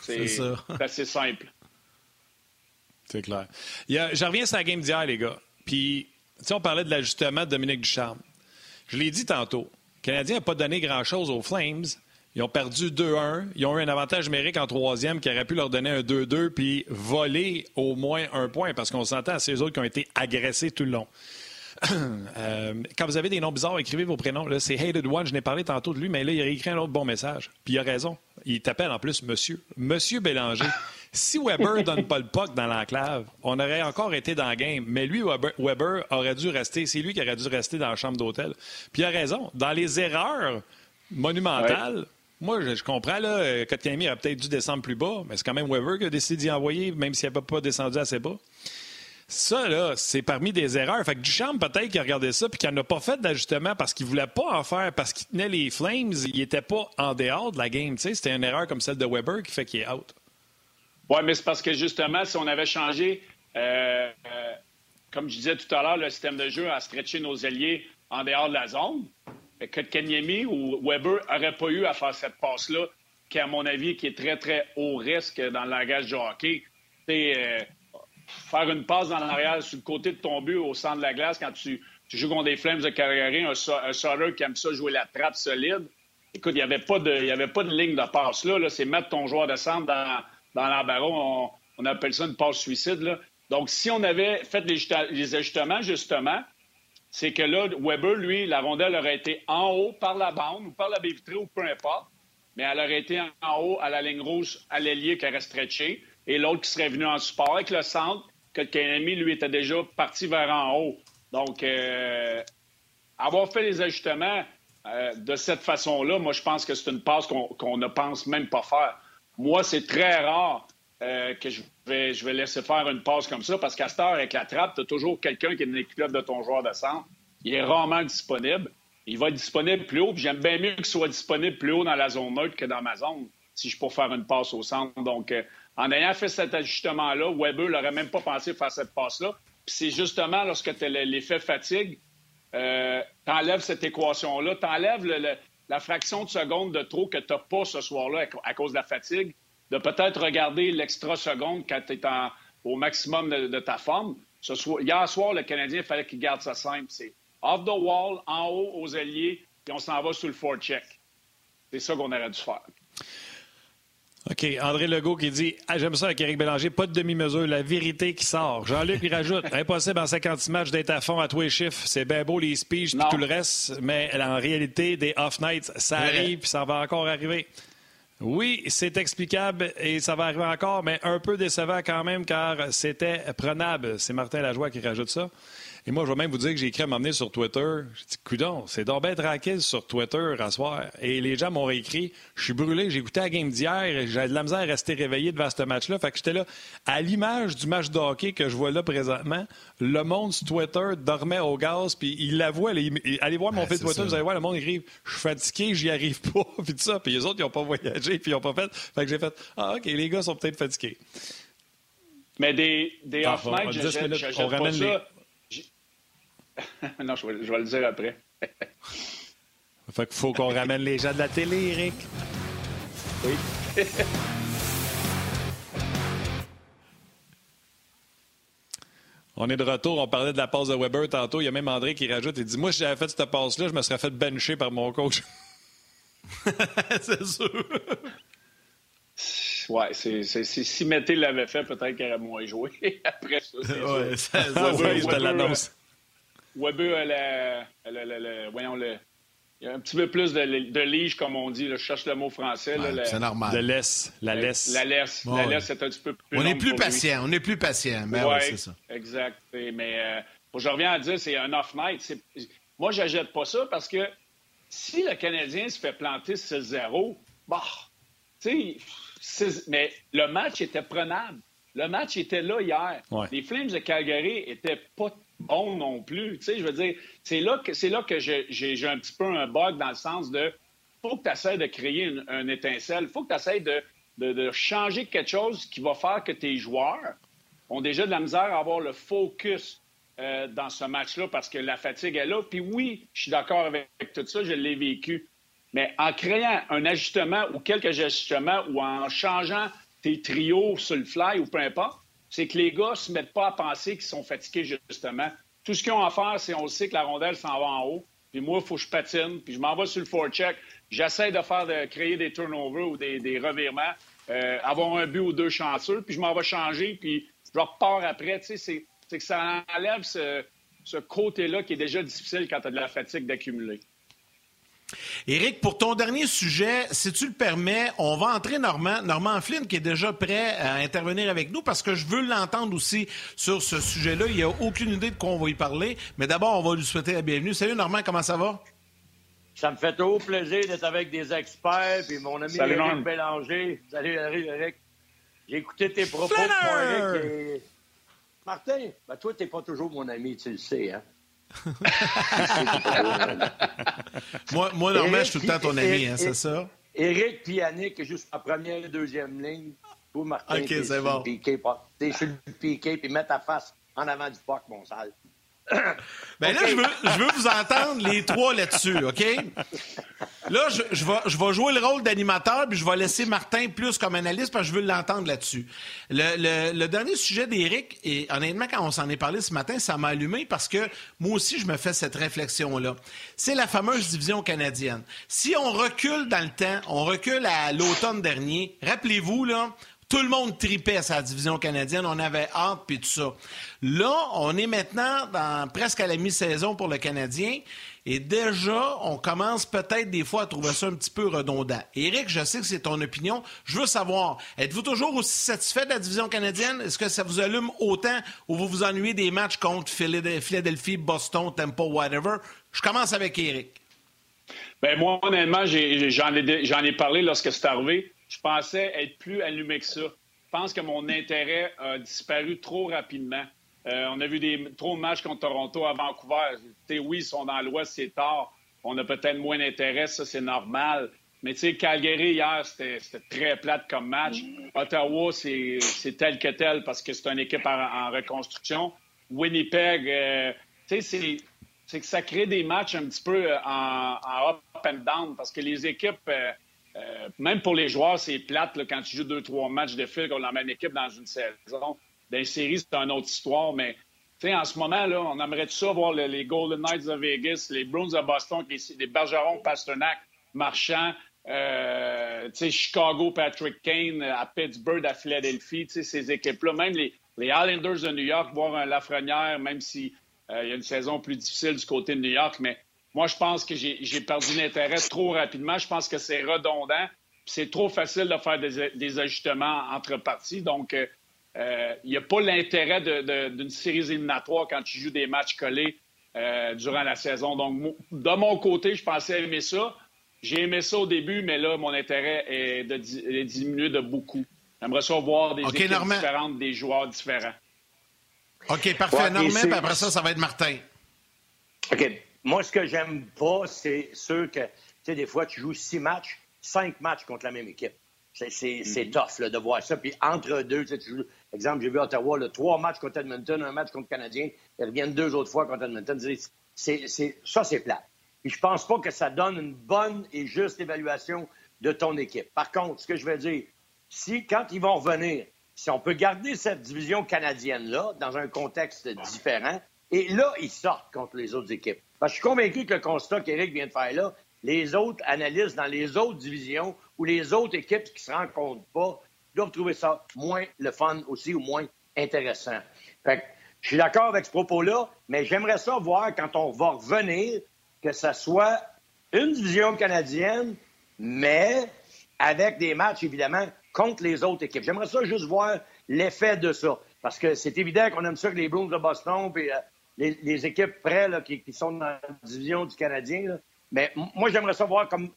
C'est assez simple. C'est clair. je reviens sur la game d'hier, les gars. Puis, tu on parlait de l'ajustement de Dominique Ducharme. Je l'ai dit tantôt. Le Canadien n'a pas donné grand-chose aux Flames, ils ont perdu 2-1. Ils ont eu un avantage numérique en troisième qui aurait pu leur donner un 2-2 puis voler au moins un point parce qu'on s'entend à ces autres qui ont été agressés tout le long. Euh, quand vous avez des noms bizarres, écrivez vos prénoms. C'est Hated One, je n'ai parlé tantôt de lui, mais là, il a écrit un autre bon message. Puis il a raison. Il t'appelle en plus Monsieur. Monsieur Bélanger. Si Weber donne pas le puck dans l'enclave, on aurait encore été dans le game. Mais lui, Weber, aurait dû rester. C'est lui qui aurait dû rester dans la chambre d'hôtel. Puis il a raison. Dans les erreurs monumentales, moi, je, comprends, là, euh, Kotkaniemi aurait peut-être dû descendre plus bas, mais c'est quand même Weber qui a décidé d'y envoyer, même s'il n'avait pas descendu assez bas. Ça, là, c'est parmi des erreurs. Fait que Duchamp, peut-être, qui a regardé ça puis qui n'a pas fait d'ajustement parce qu'il voulait pas en faire, parce qu'il tenait les Flames, il n'était pas en dehors de la game. C'était une erreur comme celle de Weber qui fait qu'il est out. Oui, mais c'est parce que, justement, si on avait changé, euh, euh, comme je disais tout à l'heure, le système de jeu à stretcher nos alliés en dehors de la zone, que Kenyemi ou Weber n'auraient pas eu à faire cette passe-là, qui, à mon avis, qui est très, très haut risque dans le langage du hockey. Euh, faire une passe dans l'arrière sur le côté de ton but au centre de la glace quand tu, joues contre des Flames de Calgary, un, un qui aime ça jouer la trappe solide. Écoute, il n'y avait, pas de, avait pas de ligne de passe là. là c'est mettre ton joueur de centre dans, dans l'embarras. On, on, appelle ça une passe suicide. Donc, si on avait fait les, ajustements, justement, c'est que là, Weber, lui, la rondelle aurait été en haut par la bande ou par la baie ou peu importe, mais elle aurait été en haut à la ligne rouge à l'ailier qui aurait stretché et l'autre qui serait venu en support avec le centre, que lui, était déjà parti vers en haut. Donc, euh, avoir fait les ajustements euh, de cette façon-là, moi, je pense que c'est une passe qu'on ne pense même pas faire. Moi, c'est très rare euh, que je vais, laisser faire une passe comme ça parce qu'à cette heure, avec la trappe, tu as toujours quelqu'un qui est l'équipe de ton joueur de centre. Il est rarement disponible. Il va être disponible plus haut. J'aime bien mieux qu'il soit disponible plus haut dans la zone neutre que dans ma zone si je peux faire une passe au centre. Donc, euh, en ayant fait cet ajustement-là, Weber n'aurait même pas pensé faire cette passe-là. Puis c'est justement lorsque tu as l'effet fatigue, euh, tu enlèves cette équation-là, tu enlèves la fraction de seconde de trop que tu n'as pas ce soir-là à cause de la fatigue de peut-être regarder l'extra seconde quand tu es au maximum de, ta forme. Hier soir, le Canadien, il fallait qu'il garde ça simple. C'est off the wall, en haut, aux alliés, puis on s'en va sur le four-check. C'est ça qu'on aurait dû faire. OK. André Legault qui dit ah, J'aime ça avec Éric Bélanger, pas de demi-mesure, la vérité qui sort. Jean-Luc il rajoute Impossible en 50 matchs d'être à fond à tous les chiffres. C'est bien beau les speeches et tout le reste, mais en réalité, des off-nights, ça arrive puis ça va encore arriver. Oui, c'est explicable et ça va arriver encore, mais un peu décevant quand même car c'était prenable. C'est Martin Lajoie qui rajoute ça. Et moi, je vais même vous dire que j'ai écrit à m'emmener sur Twitter. J'ai dit, coudon, c'est donc bien tranquille sur Twitter à soir. Et les gens m'ont réécrit, je suis brûlé, j'ai écouté la game d'hier, j'ai de la misère à rester réveillé devant ce match-là. Fait que j'étais là, à l'image du match de hockey que je vois là présentement, le monde sur Twitter dormait au gaz, puis il l'avoue, allez, allez voir mon ouais, fil Twitter, vous allez voir, le monde écrit, je suis fatigué, j'y arrive pas, puis tout ça. Puis les autres, ils n'ont pas voyagé, puis ils n'ont pas fait. Fait que j'ai fait, ah, OK, les gars sont peut-être fatigués. Mais des, des off-night, j'achète pas ça. non, je vais, je vais, le dire après. fait qu'il faut qu'on ramène les gens de la télé, Eric. Oui. On est de retour. On parlait de la passe de Weber tantôt. Il y a même André qui rajoute et dit Moi, si j'avais fait cette passe-là, je me serais fait bencher par mon coach. c'est sûr. Ouais, c'est, si Mété l'avait fait, peut-être qu'il aurait moins joué. Après ça, c'est ouais, ça, ça, Weber, l'annonce. Weber a la, voyons, le, il y a un petit peu plus de, de lige, comme on dit. je cherche le mot français. Ouais, c'est normal. De laisse. La laisse. La laisse. la laisse, c'est un petit peu plus On est plus patient. On est plus patient. Mais ouais, c'est ça. Exact. Mais euh, je reviens à dire, c'est un off-night. Moi, je n'achète pas ça parce que si le Canadien se fait planter 6-0, bah, tu sais, mais le match était prenable. Le match était là hier. Les Flames de Calgary étaient pas bons non plus. Tu sais, je veux dire, c'est là que, c'est là que j'ai, un petit peu un bug dans le sens de faut que tu essaies de créer une, un étincelle. faut que tu essaies de, de, changer quelque chose qui va faire que tes joueurs ont déjà de la misère à avoir le focus euh, dans ce match-là parce que la fatigue est là. Puis oui, je suis d'accord avec tout ça, je l'ai vécu. Mais en créant un ajustement ou quelques ajustements ou en changeant tes trios sur le fly ou peu importe, c'est que les gars ne se mettent pas à penser qu'ils sont fatigués, justement. Tout ce qu'ils ont à faire, c'est on sait que la rondelle s'en va en haut. Puis moi, il faut que je patine. Puis je m'en vais sur le forecheck. J'essaie de faire, de créer des turnovers ou des, revirements, euh, avoir un but ou deux chanceux. Puis je m'en vais changer. Puis je repars après. Tu sais, c'est que ça enlève ce, ce côté-là qui est déjà difficile quand tu as de la fatigue d'accumuler. Éric, pour ton dernier sujet, si tu le permets, on va entrer Normand, Normand Flynn qui est déjà prêt à intervenir avec nous parce que je veux l'entendre aussi sur ce sujet-là. Il n'y a aucune idée de quoi on va y parler, mais d'abord, on va lui souhaiter la bienvenue. Salut Normand, comment ça va? Ça me fait trop plaisir d'être avec des experts, puis mon ami Salut, Éric Bélanger. Salut, Éric. J'ai écouté tes propos, Éric. Et... Martin, ben toi, t'es pas toujours mon ami, tu le sais, hein? moi, moi normalement, je suis tout le temps ton ami, hein, c'est ça? Éric et Yannick, juste en première et deuxième ligne. Pour Martin, OK, c'est bon. T'es sur le piqué, puis mets ta face en avant du puck, mon sale. Ben là, je veux, je veux vous entendre les trois là-dessus, OK? Là, je, je, vais, je vais jouer le rôle d'animateur, puis je vais laisser Martin plus comme analyste, parce que je veux l'entendre là-dessus. Le, le, le, dernier sujet d'Éric, et honnêtement, quand on s'en est parlé ce matin, ça m'a allumé parce que moi aussi, je me fais cette réflexion-là. C'est la fameuse division canadienne. Si on recule dans le temps, on recule à l'automne dernier, rappelez-vous, là, tout le monde tripait sa division canadienne. On avait hâte puis tout ça. Là, on est maintenant dans, presque à la mi-saison pour le Canadien. Et déjà, on commence peut-être des fois à trouver ça un petit peu redondant. Éric, je sais que c'est ton opinion. Je veux savoir, êtes-vous toujours aussi satisfait de la division canadienne? Est-ce que ça vous allume autant ou vous vous ennuyez des matchs contre Philadelphie, Boston, Tampa, whatever? Je commence avec Éric. Ben moi, honnêtement, j'en ai, ai, parlé lorsque c'est arrivé je pensais être plus allumé que ça. Je pense que mon intérêt a disparu trop rapidement. Euh, on a vu des, trop de matchs contre Toronto à Vancouver. oui, ils sont dans l'Ouest, c'est tard. On a peut-être moins d'intérêt, ça, c'est normal. Mais tu sais, Calgary, hier, c'était très plate comme match. Ottawa, c'est tel que tel parce que c'est une équipe en, reconstruction. Winnipeg, euh, tu sais, c'est que ça crée des matchs un petit peu euh, en, up and down parce que les équipes... même pour les joueurs, c'est plate quand tu joues deux, trois matchs de fil contre la même équipe dans une saison. Dans les séries, c'est une autre histoire, mais en ce moment, là, on aimerait tout ça voir les, Golden Knights de Vegas, les Bruins de Boston, les, les Bergeron, Pasternak, Marchand, euh, Chicago, Patrick Kane, à Pittsburgh, à Philadelphie, ces équipes-là, même les, Islanders de New York, voir un Lafrenière, même s'il euh, y a une saison plus difficile du côté de New York, mais moi, je pense que j'ai perdu l'intérêt trop rapidement. Je pense que c'est redondant. C'est trop facile de faire des, ajustements entre parties. Donc, euh, il n'y a pas l'intérêt d'une série éliminatoire quand tu joues des matchs collés durant la saison. Donc, de mon côté, je pensais aimer ça. J'ai aimé ça au début, mais là, mon intérêt est, de, diminué de beaucoup. J'aimerais ça voir des équipes différentes, des joueurs différents. OK, parfait. Normand, puis après ça, ça va être Martin. OK. Moi, ce que j'aime pas, c'est ceux que, tu sais, des fois, tu joues six matchs, cinq matchs contre la même équipe. C'est mm-hmm. tough là, de voir ça. Puis entre deux, tu joues, exemple, j'ai vu Ottawa, là, trois matchs contre Edmonton, un match contre Canadien, ils reviennent deux autres fois contre Edmonton. C'est, ça, c'est plat. Puis je pense pas que ça donne une bonne et juste évaluation de ton équipe. Par contre, ce que je veux dire, si quand ils vont revenir, si on peut garder cette division canadienne-là dans un contexte différent, et là, ils sortent contre les autres équipes. Parce que je suis convaincu que le constat qu'Éric vient de faire là, les autres analystes dans les autres divisions ou les autres équipes qui se rencontrent pas doivent trouver ça moins le fun aussi ou moins intéressant. Fait que, je suis d'accord avec ce propos-là, mais j'aimerais ça voir quand on va revenir que ça soit une division canadienne, mais avec des matchs, évidemment, contre les autres équipes. J'aimerais ça juste voir l'effet de ça. Parce que c'est évident qu'on aime ça que les Bruins de Boston et les, équipes près qui, sont dans la division du Canadien. Mais moi, j'aimerais ça voir comme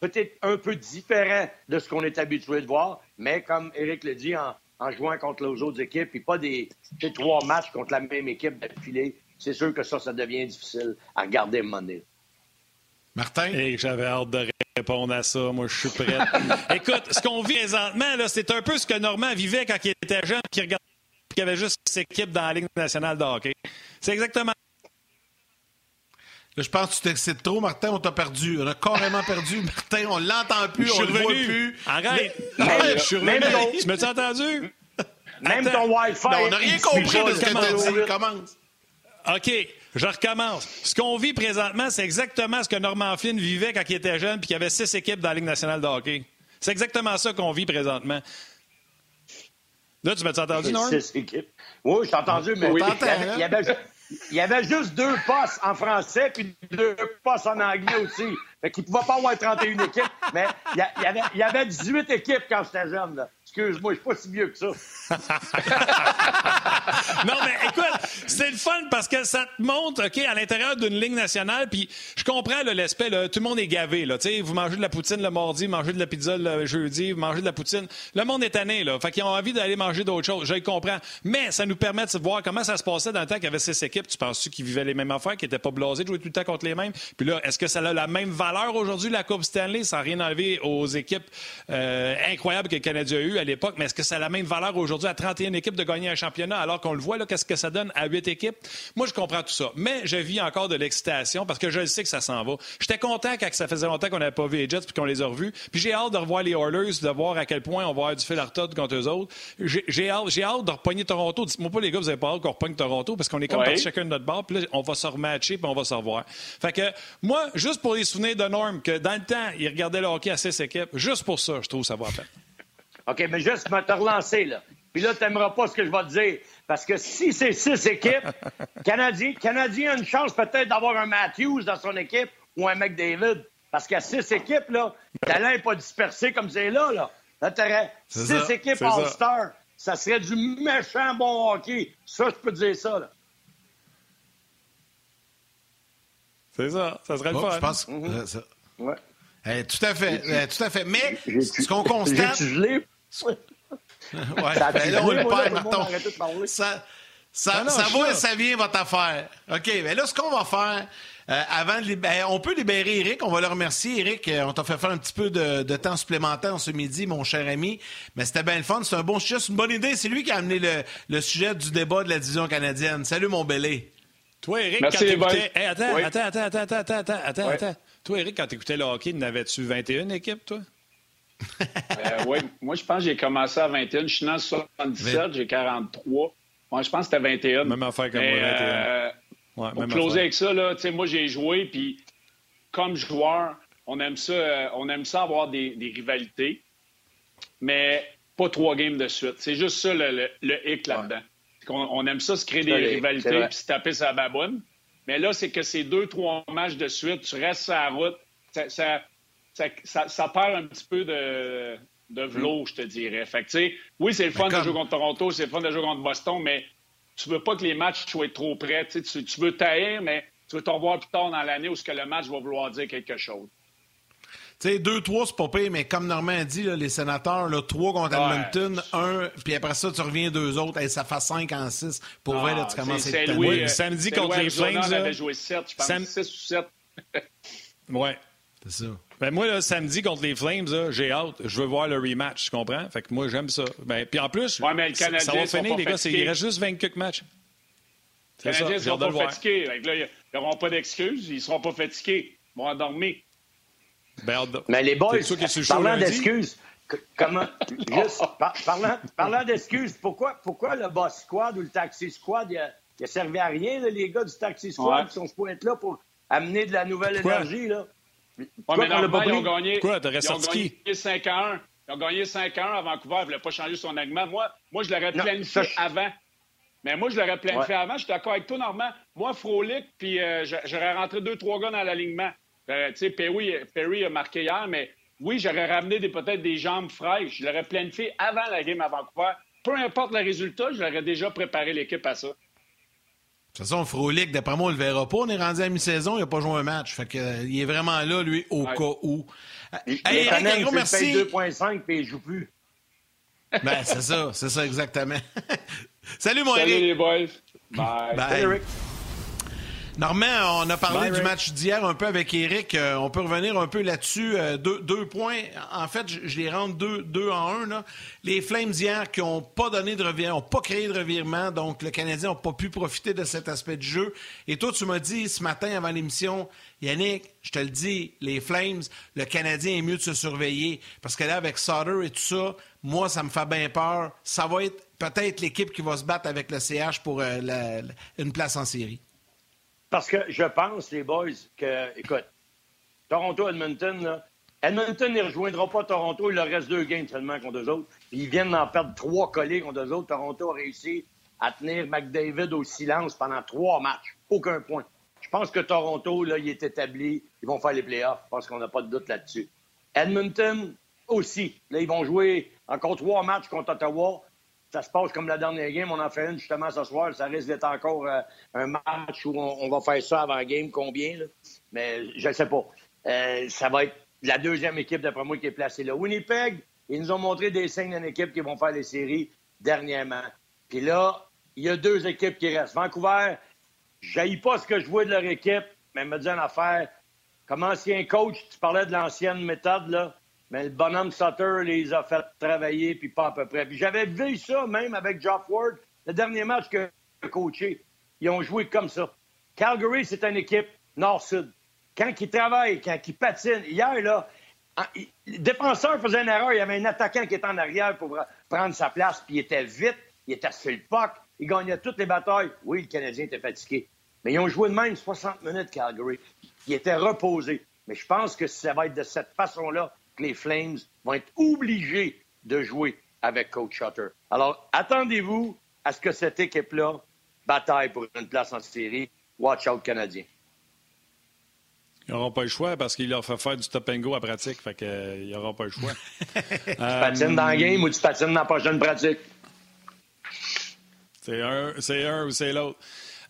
peut-être un peu différent de ce qu'on est habitué de voir, mais comme Eric le dit, en, jouant contre les autres équipes, et pas des, trois matchs contre la même équipe d'affilée, c'est sûr que ça, ça devient difficile à regarder monnaie. Martin? j'avais hâte de répondre à ça. Moi, je suis prêt. Écoute, ce qu'on vit présentement, c'est un peu ce que Normand vivait quand il était jeune, qui regardait qu'il y avait juste six équipes dans la Ligue nationale de hockey. C'est exactement je pense que tu t'excites trop, Martin, on t'a perdu. On a carrément perdu. Martin, on l'entend plus, on le voit plus. Arrête! je suis revenu. Tu m'as entendu? Même ton Wi-Fi. on n'a rien compris de ce que tu as dit. Commence. OK. Je recommence. Ce qu'on vit présentement, c'est exactement ce que Norman Flynn vivait quand il était jeune puis qu'il y avait six équipes dans la Ligue nationale de hockey. C'est exactement ça qu'on vit présentement. Là, tu m'as entendu, équipes. Oui, je t'ai entendu, mais oui. il, y avait, il, y avait, juste deux postes en français puis deux postes en anglais aussi. Fait qu'il ne pouvait pas avoir 31 équipes, mais il y, avait, il y avait 18 équipes quand j'étais jeune. Là. Excuse-moi, je suis pas si vieux que ça. non, mais écoute, c'est le fun parce que ça te montre, OK, à l'intérieur d'une ligne nationale, puis je comprends l'aspect, tout le monde est gavé, là. sais, vous mangez de la poutine le mardi, mangez de la pizza le jeudi, vous mangez de la poutine. Le monde est tanné, là. Fait qu'ils ont envie d'aller manger d'autres choses. Je le comprends. Mais ça nous permet de voir comment ça se passait dans le temps qu'il y avait ces équipes. Tu penses-tu qu'ils vivaient les mêmes affaires, qu'ils n'étaient pas blasés de jouer tout le temps contre les mêmes? Puis là, est-ce que ça a la même valeur aujourd'hui, la Coupe Stanley, sans rien enlever aux équipes euh, incroyables que le Canadien a eues? À l'époque, mais est-ce que ça a la même valeur aujourd'hui à 31 équipes de gagner un championnat alors qu'on le voit, là, qu'est-ce que ça donne à 8 équipes? Moi, je comprends tout ça. Mais je vis encore de l'excitation parce que je sais que ça s'en va. J'étais content quand ça faisait longtemps qu'on n'avait pas vu les Jets puis qu'on les a revus. Puis j'ai hâte de revoir les Oilers, de voir à quel point on va avoir du fil à retordre contre eux autres. J'ai hâte, hâte de repogner Toronto. Dites-moi pas, les gars, vous avez pas hâte qu'on repogne Toronto parce qu'on est comme chacun de notre bord. Puis là, on va se rematcher puis on va se revoir. Fait que moi, juste pour les souvenirs de Norm, que dans le temps, il regardait le hockey à six équipes, juste pour ça, je trouve ça va faire. OK, mais juste me te relancer, là. Puis là, tu n'aimeras pas ce que je vais te dire. Parce que si c'est six équipes, Canadien, Canadien a une chance peut-être d'avoir un Matthews dans son équipe ou un McDavid. Parce qu'à six équipes, là, talent n'est pas dispersé comme c'est là, là. Là, t'aurais six équipes All-Star. Ça. serait du méchant bon hockey. Ça, je peux te dire ça, là. C'est ça. Ça serait le fun. Je pense. Mm ça... ouais. Eh, tout à fait. Eh, tout à fait. Mais ce qu'on constate ouais. Ça ben le. Ça, ça, non, ça, va, là. ça vient votre affaire. OK, mais là, ce qu'on va faire, euh, avant de libérer, ben, on peut libérer Eric, on va le remercier. Eric, euh, on t'a fait faire un petit peu de, temps supplémentaire ce midi, mon cher ami. Mais c'était bien le fun, c'est un bon sujet, c'est une bonne idée. C'est lui qui a amené le, sujet du débat de la division canadienne. Salut, mon belé. Toi, Eric, Merci, quand t'écoutais... Attends, attends, attends, attends, attends, attends, attends, Toi, Eric, quand t'écoutais le hockey, n'avais-tu 21 équipes, toi? Euh, oui, moi, je pense que j'ai commencé à 21. Je suis né en 77, j'ai 43. Moi, je pense que c'était 21. Même affaire comme moi, 21. Euh, ouais, pour closer avec ça, là, moi, j'ai joué, puis comme joueur, on aime ça, euh, on aime ça avoir des, des, rivalités, mais pas trois games de suite. C'est juste ça le, le, hic là-dedans. On, aime ça se créer des rivalités puis se taper sa baboune. Mais là, c'est que ces deux, trois matchs de suite, tu restes sur la route. ça, ça, ça, perd un petit peu de, de velours, je te dirais. Fait que, oui, c'est le fun de jouer contre Toronto, c'est le fun de jouer contre Boston, mais tu veux pas que les matchs soient trop près. Tu, tu veux taire, mais tu veux te revoir plus tard dans l'année où ce que le match va vouloir dire quelque chose. Tu sais, 2-3, c'est pas pire, mais comme Normand a dit, les sénateurs, là, 3 contre Edmonton, 1, puis après ça, tu reviens deux autres, et ça fait 5 en 6. Pour vrai, là, tu ah, commences à être oui, Samedi contre les Flames. On avait joué 7, je pense, Sam... 6 ou 7. ouais. C'est ça. Ben moi, là, samedi contre les Flames, j'ai hâte. Je veux voir le rematch, tu comprends? Fait que moi, j'aime ça. Ben, puis en plus, ouais, mais le Canadien, ça va finir, les gars. Il reste juste 24 matchs. Les Canadiens ne seront pas fatigués. Là, ils n'auront pas d'excuses. Ils ne seront pas fatigués. Ils vont endormir. Ben, mais les boys, parlant d'excuses, comment, juste, parlant, parlant d'excuses, pourquoi, pourquoi le boss squad ou le taxi squad, il a, servi à rien, les gars du taxi squad qui sont supposés être là pour amener de la nouvelle énergie, là? Mais ils ont gagné, Quoi, ils ont gagné 5 à 1. Ils ont gagné 5 à 1 à Vancouver. Ils ne voulaient pas changer son alignement. Moi, moi je l'aurais planifié avant. Mais moi, je l'aurais planifié avant. Je suis d'accord avec toi, Normand. Moi, Frolic, puis euh, j'aurais rentré deux, trois gars dans l'alignement. Euh, tu sais, Perry, Perry, a marqué hier, mais oui, j'aurais ramené peut-être des jambes fraîches. Je l'aurais planifié avant la game à Vancouver. Peu importe le résultat, je l'aurais déjà préparé l'équipe à ça. De toute façon, Frolic, d'après moi, on le verra pas. On est rendu à mi-saison, il n'a pas joué un match. Fait que, euh, il est vraiment là, lui, au cas où. Il, hey, Eric, un gros merci. 2.5 puis il joue plus. Ben, c'est ça, c'est ça exactement. Salut, mon Salut, les boys. Bye. Bye. Eric. Normand, on a parlé du match d'hier un peu avec Eric. Euh, on peut revenir un peu là-dessus. Euh, deux, points. En fait, je, les rentre deux, deux en un. Les Flames d'hier qui n'ont pas donné de revirement, n'ont pas créé de revirement, donc le Canadien n'a pas pu profiter de cet aspect du jeu. Et toi, tu m'as dit ce matin avant l'émission, Yannick, je te le dis, les Flames, le Canadien est mieux de se surveiller. Parce que là, avec Sutter et tout ça, moi, ça me fait bien peur. Ça va être peut-être l'équipe qui va se battre avec le CH pour euh, une place en série. Parce que je pense, les boys, que, écoute, Toronto-Edmonton, Edmonton ne rejoindra pas Toronto. Il leur reste deux games seulement contre eux autres. ils viennent d'en perdre trois collés contre eux autres. Toronto a réussi à tenir McDavid au silence pendant trois matchs. Aucun point. Je pense que Toronto, là, il est établi. Ils vont faire les playoffs. Je pense qu'on n'a pas de doute là-dessus. Edmonton aussi. Là, ils vont jouer encore trois matchs contre Ottawa ça se passe comme la dernière game. On en fait une justement ce soir. Ça risque d'être encore euh, un match où on, va faire ça avant game. Combien? Mais je ne sais pas. Euh, ça va être la deuxième équipe, d'après moi, qui est placée là. Winnipeg, ils nous ont montré des signes d'une équipe qui vont faire les séries dernièrement. Puis là, il y a deux équipes qui restent. Vancouver, je pas ce que je vois de leur équipe, mais me dit une affaire. Comme ancien coach, tu parlais de l'ancienne méthode, là. Mais le bonhomme Sutter les a fait travailler, puis pas à peu près. Puis j'avais vu ça même avec Geoff Ward, le dernier match que j'ai coaché. Ils ont joué comme ça. Calgary, c'est une équipe nord-sud. Quand ils travaillent, quand ils patinent, hier, là, le défenseur faisait une erreur. Il y avait un attaquant qui était en arrière pour prendre sa place, puis il était vite, il était sur le puck, il gagnait toutes les batailles. Oui, le Canadien était fatigué. Mais ils ont joué de même 60 minutes, Calgary. Ils étaient reposés. Mais je pense que ça va être de cette façon-là que les Flames vont être obligés de jouer avec Coach Shutter. Alors, attendez-vous à ce que cette équipe-là bataille pour une place en série. Watch out, Canadien. Ils n'auront pas le choix parce qu'il leur fait faire du top and go à pratique. Fait qu'ils euh, n'auront pas le choix. tu patines dans le game ou tu patines dans la prochaine pratique? C'est un, c'est un ou c'est l'autre.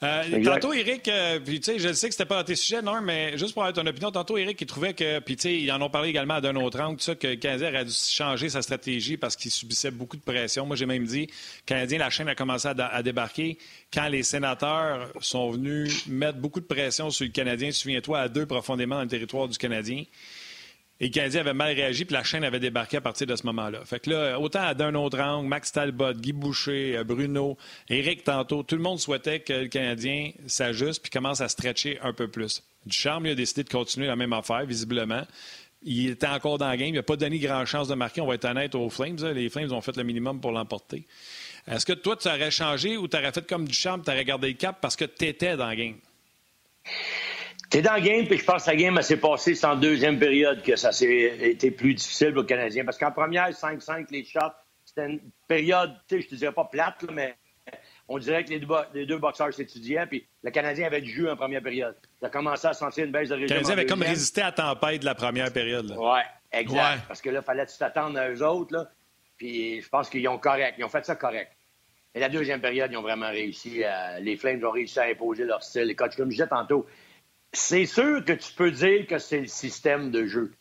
Euh, tantôt, Eric, euh, puis tu sais, je sais que c'était pas à tes sujets, non, mais juste pour avoir ton opinion, tantôt, Eric, il trouvait que, puis tu sais, ils en ont parlé également d'un autre angle, ça, que le Canadien a dû changer sa stratégie parce qu'il subissait beaucoup de pression. Moi, j'ai même dit, Canadien, la chaîne a commencé à, débarquer quand les sénateurs sont venus mettre beaucoup de pression sur le Canadien, souviens-toi, à deux profondément dans le territoire du Canadien. Et le Canadien avait mal réagi, puis la chaîne avait débarqué à partir de ce moment-là. Fait que là, autant d'un autre angle, Max Talbot, Guy Boucher, euh, Bruno, Éric tantôt, tout le monde souhaitait que le Canadien s'ajuste puis commence à stretcher un peu plus. Ducharme, il a décidé de continuer la même affaire, visiblement. Il était encore dans le game. Il n'a pas donné grand chance de marquer. On va être honnête aux Flames. Les Flames ont fait le minimum pour l'emporter. Est-ce que toi, tu aurais changé ou tu aurais fait comme Ducharme, tu aurais gardé le cap parce que tu étais dans le game? C'est dans le game, puis je pense que la game s'est passée, en deuxième période que ça s'est été plus difficile pour le Canadien. Parce qu'en première, 5-5, les shots, c'était une période, tu sais, je te dirais pas plate, mais on dirait que les deux, les deux boxeurs s'étudiaient, puis le Canadien avait du jeu en première période. Ça a commencé à sentir une baisse de régime. Le Canadien avait comme résisté à la tempête de la première période. Oui, Exact. Parce que là, il fallait t'attendre à eux autres. Là. Puis je pense qu'ils ont correct. Ils ont fait ça correct. Et la deuxième période, ils ont vraiment réussi. À... Les Flames ont réussi à imposer leur style. Les coachs, comme je disais tantôt, c'est sûr que tu peux dire que c'est le système de jeu.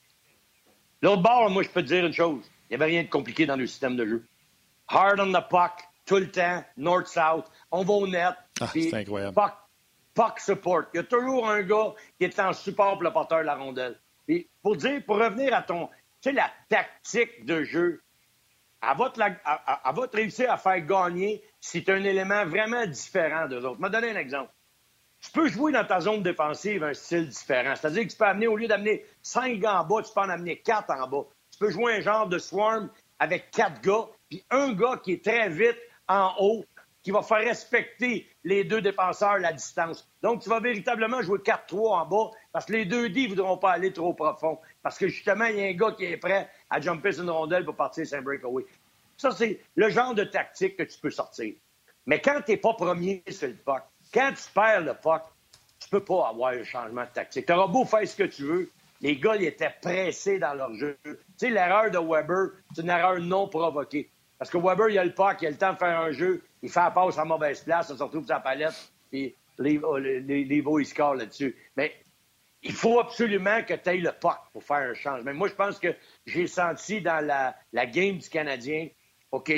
L'autre bord, moi, je peux te dire une chose. Il n'y avait rien de compliqué dans le système de jeu. Hard on the puck, tout le temps, north-south, on va au net. Ah, c'est incroyable. Puck, puck, support. Il y a toujours un gars qui est en support pour le porteur de la rondelle. Et pour dire, pour revenir à ton, tu sais, la tactique de jeu, elle va, te réussir à faire gagner si tu as un élément vraiment différent d'eux autres. Je vais te donner un exemple. Tu peux jouer dans ta zone défensive un style différent. C'est-à-dire que tu peux amener, au lieu d'amener cinq gars en bas, tu peux en amener quatre en bas. Tu peux jouer un genre de swarm avec quatre gars, puis un gars qui est très vite en haut, qui va faire respecter les deux défenseurs la distance. Donc, tu vas véritablement jouer 4-3 en bas parce que les deux D ne voudront pas aller trop profond. Parce que justement, il y a un gars qui est prêt à jumper sur une rondelle pour partir sur un breakaway. Ça, c'est le genre de tactique que tu peux sortir. Mais quand tu n'es pas premier sur le puck, quand tu perds le puck, tu peux pas avoir un changement de tactique. Tu auras beau faire ce que tu veux. Les gars, ils étaient pressés dans leur jeu. Tu sais, l'erreur de Weber, c'est une erreur non provoquée. Parce que Weber, il a le puck, il a le temps de faire un jeu, il fait la passe à mauvaise place, il se retrouve sa palette, puis les, les, les, ils scorent là-dessus. Mais il faut absolument que tu aies le puck pour faire un changement. Moi, je pense que j'ai senti dans la game du Canadien, OK,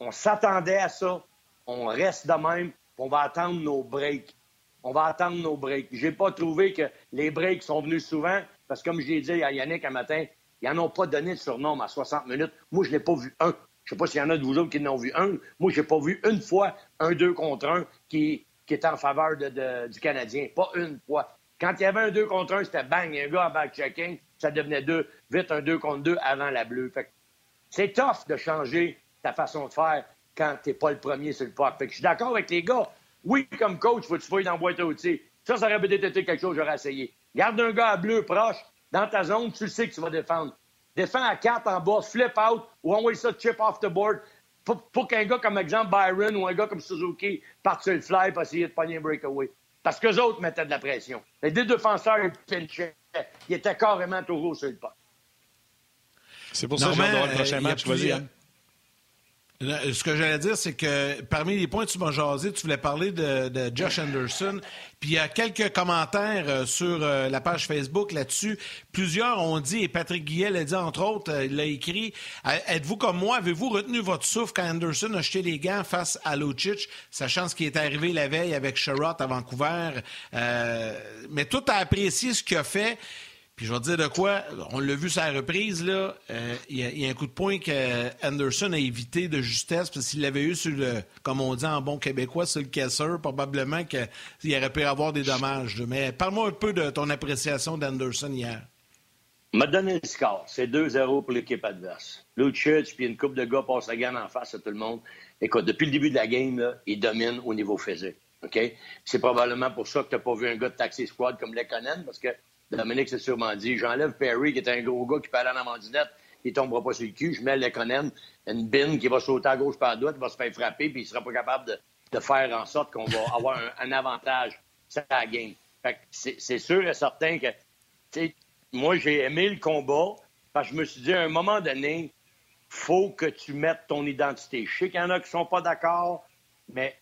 on s'attendait à ça, on reste de même, on va attendre nos breaks. On va attendre nos breaks. J'ai pas trouvé que les breaks sont venus souvent, parce que comme je l'ai dit à Yannick un matin, ils n'en ont pas donné de surnom à 60 minutes. Moi, je n'ai pas vu un. Je sais pas s'il y en a de vous autres qui n'ont vu un. Moi, j'ai pas vu une fois un 2 contre 1 qui, qui était en faveur du Canadien. Pas une fois. Quand il y avait un 2 contre 1, c'était bang, un gars en back-checking, ça devenait deux, vite un 2 contre 2 avant la bleue. c'est tough de changer ta façon de faire quand tu n'es pas le premier sur le puck. Fait que je suis d'accord avec les gars. Oui, comme coach, faut que tu fouilles dans la boîte à outils. Ça, ça aurait peut-être été quelque chose que j'aurais essayé. Garde un gars à bleu proche, dans ta zone, tu le sais que tu vas défendre. Défends à 4 en bas, flip out ou envoie ça chip off the board pour, qu'un gars comme exemple Byron ou un gars comme Suzuki parte sur le fly pour essayer de pogner un breakaway. Parce qu'eux autres mettaient de la pression. Les deux défenseurs, ils pinchaient. Ils étaient carrément toujours sur le pas. C'est pour ça que j'ai le prochain match. Vas-y, ce que j'allais dire, c'est que parmi les points que tu m'as jasé, tu voulais parler de, Josh Anderson. Puis il y a quelques commentaires euh, sur euh, la page Facebook là-dessus. Plusieurs ont dit, et Patrick Guillet l'a dit entre autres, euh, il l'a écrit, êtes-vous comme moi, avez-vous retenu votre souffle quand Anderson a jeté les gants face à Lucic, sachant ce qui est arrivé la veille avec Sherrod à Vancouver? mais tout a apprécié ce qu'il a fait. Puis je vais dire de quoi, on l'a vu la reprise, là, euh, il y, a un coup de poing que Anderson a évité de justesse, parce qu'il l'avait eu sur le, comme on dit en bon québécois, sur le caisseur, probablement qu'il aurait pu avoir des dommages. Mais parle-moi un peu de ton appréciation d'Anderson hier. m'a donné le score. C'est 2-0 pour l'équipe adverse. Lucic, puis une coupe de gars passe la gamme en face à tout le monde. Écoute, depuis le début de la game, là, il domine au niveau physique. OK? C'est probablement pour ça que tu n'as pas vu un gars de taxi squad comme Lekonen, parce que Dominique s'est sûrement dit, j'enlève Perry, qui est un gros gars qui peut aller en amandinette, il tombera pas sur le cul, je mets Lekonen, une bin qui va sauter à gauche par droite, va se faire frapper, puis il sera pas capable de, faire en sorte qu'on va avoir un, avantage sur la game. c'est sûr et certain que, moi, j'ai aimé le combat, parce que je me suis dit, à un moment donné, faut que tu mettes ton identité. Je sais qu'il y en a qui sont pas d'accord, mais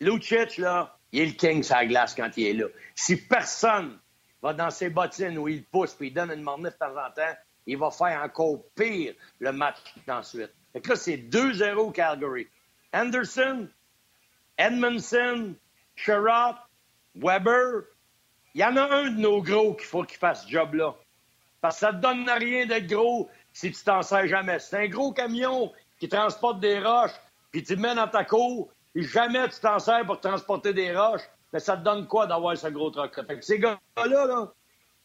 Lucic, là, il est le king sur la glace quand il est là. Si personne va dans ses bottines où il pousse puis il donne une mornif de temps en temps, il va faire encore pire le match ensuite. Fait que là, c'est 2-0 Calgary. Anderson, Edmondson, Sherrod, Weber, il y en a un de nos gros qu'il faut qu'il fasse ce job-là. Parce que ça ne te donne rien d'être gros si tu t'en sers jamais. C'est un gros camion qui transporte des roches, puis tu le mets dans ta cour, jamais tu t'en sers pour transporter des roches, mais ça te donne quoi d'avoir ce gros truc Fait que ces gars-là,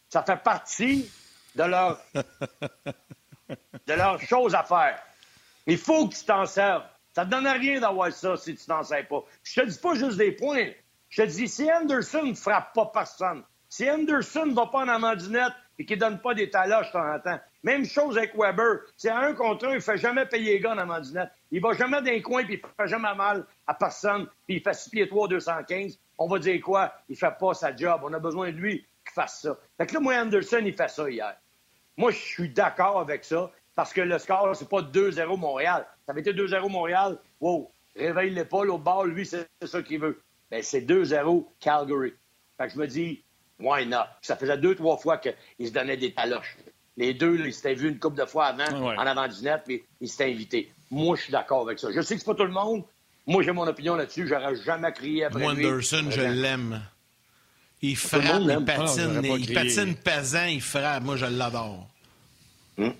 ça fait partie de leur, de leur chose à faire. Il faut que tu t'en serves. Ça te donne rien d'avoir ça si tu t'en sers pas. Je te dis pas juste des points. Je te dis, si Anderson ne frappe pas personne, si Anderson ne va pas en amandinette et qu'il ne donne pas des taloches de temps en temps, même chose avec Weber. C'est un contre un, il ne fait jamais payer les gars dans Mandinette. Il va jamais dans les coins, puis il fait jamais mal à personne, puis il fait 6 pieds 3, 215. On va dire quoi? Il fait pas sa job. On a besoin de lui qui fasse ça. Fait que là, moi, Anderson, il fait ça hier. Moi, je suis d'accord avec ça parce que le score, c'est pas 2-0 Montréal. Ça avait été 2-0 Montréal. Wow, réveille l'épaule au bord, lui, c'est ça qu'il veut. Ben, c'est 2-0 Calgary. Fait que je me dis, why not? Ça faisait deux, trois fois qu'ils se donnaient des taloches. Les deux, ils s'étaient vus une couple de fois avant, en avant du net, puis ils s'étaient invités. Moi, je suis d'accord avec ça. Je sais que c'est pas tout le monde. Moi, j'ai mon opinion là-dessus. J'aurais jamais crié après Wanderson, je l'aime. Il frappe, il patine, ah, il patine pesant, il frappe. Moi, je l'adore. Hum?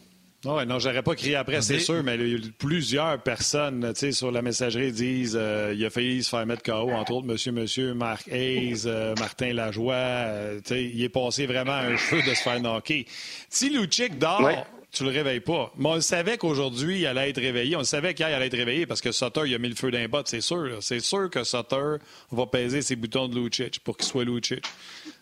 Oui, non, j'aurais pas crié après, c'est sûr, mais plusieurs personnes sur la messagerie disent euh, il a failli se faire mettre KO, entre autres, monsieur, monsieur, Marc Hayes, euh, Martin Lajoie. Euh, il est passé vraiment un cheveu de se faire knocker. Si Luchik dort, tu le réveilles pas. Mais on savait qu'aujourd'hui, il allait être réveillé. On savait qu'hier, il allait être réveillé parce que Sutter, il a mis le feu d'un bot, c'est sûr. C'est sûr que Sutter va peser ses boutons de Lucic pour qu'il soit Lucic.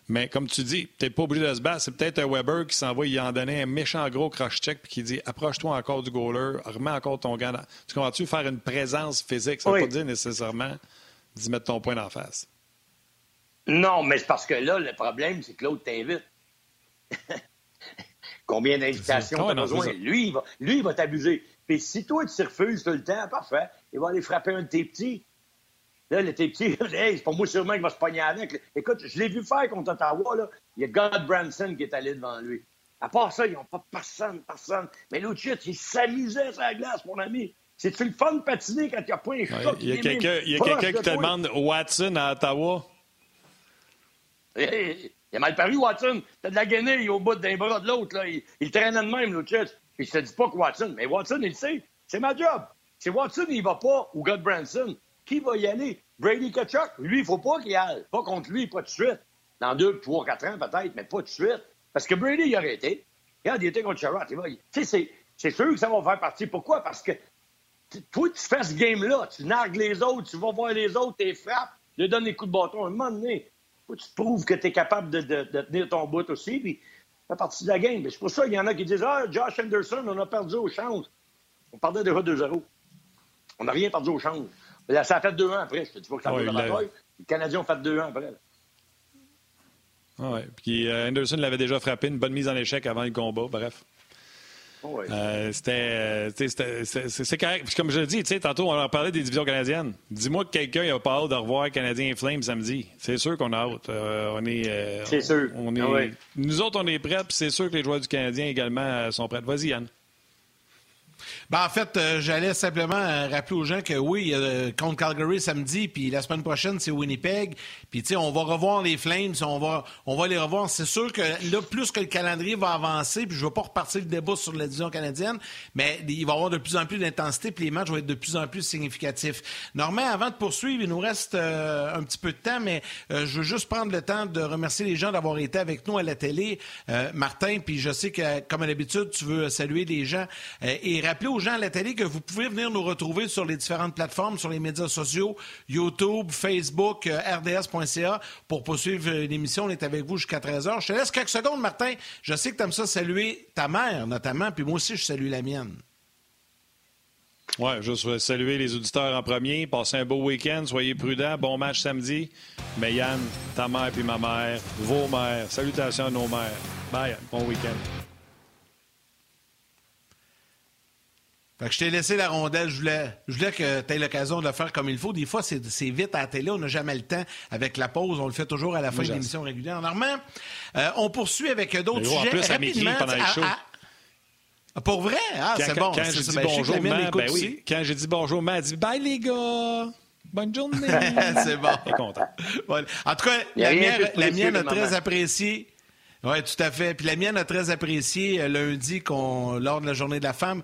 Mais comme tu dis, tu n'es pas obligé de se battre. C'est peut-être un Weber qui s'envoie, il en donnait un méchant gros cross-check puis qui dit approche-toi encore du goaler, remets encore ton gars. Tu comprends-tu? Faire une présence physique? Ça ne veut pas dire nécessairement d'y mettre ton point en face. Non, mais c'est parce que là, le problème, c'est que l'autre t'invite. Combien d'invitations tu as besoin? Lui, il va, lui, il va t'abuser. Puis si toi, tu te refuses tout le temps, parfait, il va aller frapper un de tes petits. Là, le petit, hey, c'est pas moi sûrement qu'il va se pogner avec. Écoute, je l'ai vu faire contre Ottawa. Là. Il y a God Branson qui est allé devant lui. À part ça, ils n'ont pas personne, personne. Mais l'autre chute, il s'amusait sur la glace, mon ami. C'est-tu le fun de patiner quand il n'y a pas un chat Il y a quelqu'un qui te demande Watson à Ottawa. il a mal paru, Watson. T'as de la guenille au bout d'un bras de l'autre. Il, il traînait de même, l'autre chute. Puis je te dis pas que Watson. Mais Watson, il le sait. C'est ma job. Si Watson, il va pas, ou God Branson, qui va y aller? Brady Kachuk, lui, il ne faut pas qu'il y aille. Pas contre lui, pas de suite. Dans deux, trois, quatre ans peut-être, mais pas de suite. Parce que Brady, il aurait été. Regarde, il était contre Sherrod. Tu c'est sûr que ça va faire partie. Pourquoi? Parce que toi, tu fais ce game-là. Tu nargues les autres, tu vas voir les autres, tu frappes, tu donnes des coups de bâton. À un moment donné, tu te prouves que tu es capable de, tenir ton bout aussi. Puis, ça fait partie de la game. C'est pour ça qu'il y en a qui disent Ah, Josh Anderson, on a perdu au change. On perdait déjà 2-0. On n'a rien perdu au Ça a fait deux ans après. Je te dis pas que ça ouais, la Les Canadiens ont fait deux ans après. Ah ouais. Puis euh, Anderson l'avait déjà frappé, une bonne mise en échec avant le combat. Bref. Oh euh, c'était, c'est correct. Puis comme je le dis, tantôt, on a parlé des divisions canadiennes. Dis-moi que quelqu'un n'a pas hâte de revoir Canadien Flames samedi. C'est sûr qu'on a hâte. Euh, on est, c'est sûr. On est, ah Nous autres, on est prêts, puis c'est sûr que les joueurs du Canadien également sont prêts. Vas-y, Yann. Ben, en fait, euh, j'allais simplement euh, rappeler aux gens que oui, euh, contre Calgary samedi, puis la semaine prochaine, c'est Winnipeg. Puis, tu sais, on va revoir les Flames, on va, on va les revoir. C'est sûr que là, plus que le calendrier va avancer, puis je ne veux pas repartir le débat sur la division canadienne, mais il va y avoir de plus en plus d'intensité, puis les matchs vont être de plus en plus significatifs. Normand, avant de poursuivre, il nous reste un petit peu de temps, mais je veux juste prendre le temps de remercier les gens d'avoir été avec nous à la télé, Martin, puis je sais que, comme à l'habitude, tu veux saluer les gens et rappeler aux gens à la télé que vous pouvez venir nous retrouver sur les différentes plateformes, sur les médias sociaux, YouTube, Facebook, euh, rds.ca pour poursuivre euh, l'émission. On est avec vous jusqu'à 13h. Je te laisse quelques secondes, Martin. Je sais que tu aimes ça saluer ta mère, notamment, puis moi aussi, je salue la mienne. Oui, je veux saluer les auditeurs en premier. Passez un beau week-end. Soyez prudents. Bon match samedi. Mais Yann, ta mère puis ma mère, vos mères, salutations à nos mères. Bye, bon week-end. Je t'ai laissé la rondelle. Je voulais, je voulais que tu aies l'occasion de le faire comme il faut. Des fois, c'est vite à la télé. On n'a jamais le temps. Avec la pause, on le fait toujours à la fin de l'émission régulière. Normand, euh, on poursuit avec d'autres sujets. En plus, Rapidement, pendant les shows. Pour vrai? Ah, c'est bon. Quand j'ai dit bonjour, ben oui. Quand j'ai dit bonjour, elle dit bye les gars. Bonne journée. c'est bon. est content. En tout cas, la mienne, la mienne a très apprécié. Oui, tout à fait. Puis la mienne a très apprécié euh, lundi, lors de la journée de la femme,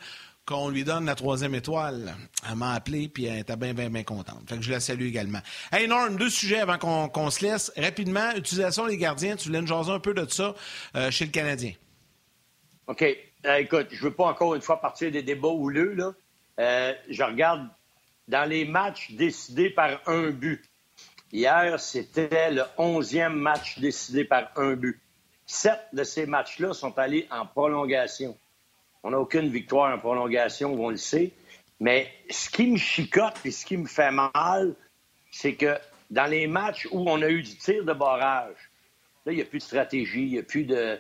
qu'on lui donne la troisième étoile. Elle m'a appelé, puis elle était bien, bien, bien contente. Fait que je la salue également. Hey, Norm, deux sujets avant qu'on se laisse. Rapidement, utilisation des gardiens. Tu voulais nous jaser un peu de ça euh, chez le Canadien. OK. Euh, écoute, je veux pas encore une fois partir des débats houleux. Euh, je regarde dans les matchs décidés par un but. Hier, c'était le onzième match décidé par un but. Sept de ces matchs-là sont allés en prolongation. On n'a aucune victoire en prolongation, on le sait. Mais ce qui me chicote et ce qui me fait mal, c'est que dans les matchs où on a eu du tir de barrage, là, il n'y a plus de stratégie, il n'y a plus de.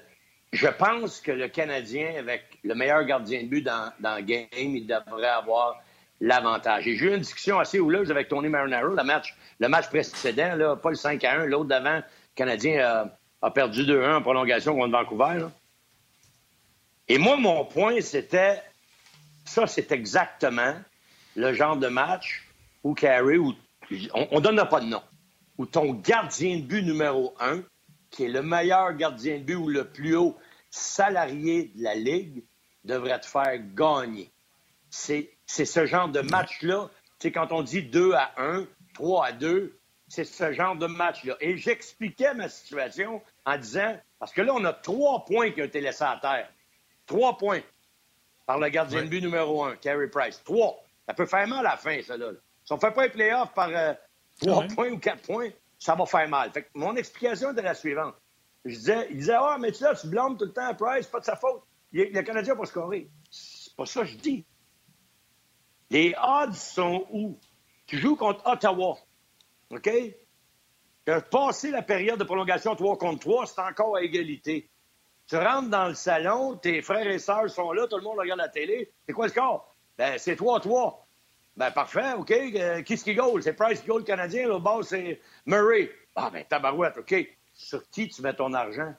je pense que le Canadien, avec le meilleur gardien de but dans, le game, il devrait avoir l'avantage. J'ai eu une discussion assez houleuse avec Tony Marinaro, le match, le match précédent, là, pas le 5 à 1, l'autre d'avant, le Canadien a, perdu 2-1 en prolongation contre Vancouver. Et moi, mon point, c'était ça, c'est exactement le genre de match où Carey, où on, ne donne pas de nom, où ton gardien de but numéro un, qui est le meilleur gardien de but ou le plus haut salarié de la Ligue, devrait te faire gagner. C'est ce genre de match-là. C'est quand on dit 2 à 1, 3 à 2, c'est ce genre de match-là. Et j'expliquais ma situation en disant, parce que là, on a trois points qui ont été laissés à terre. Trois points par le gardien de but numéro un, Carey Price. Trois. Ça peut faire mal à la fin, ça, là. Si on ne fait pas un playoff par euh, trois points ou quatre points, ça va faire mal. Fait que mon explication était la suivante. Je disais, il disait, ah, mais tu là, tu blâmes tout le temps à Price, pas de sa faute. Il, le Canadien pas scorer. C'est pas ça que je dis. Les odds sont où? Tu joues contre Ottawa. OK? Tu as passé la période de prolongation 3 contre 3, c'est encore à égalité. Tu rentres dans le salon, tes frères et sœurs sont là, tout le monde regarde la télé. C'est quoi le score? Ben, c'est 3-3. Ben, parfait, OK. Euh, qui est-ce qui goal? C'est Price qui goal canadien. Le bas, c'est Murray. Ah, ben, tabarouette, OK. Sur qui tu mets ton argent?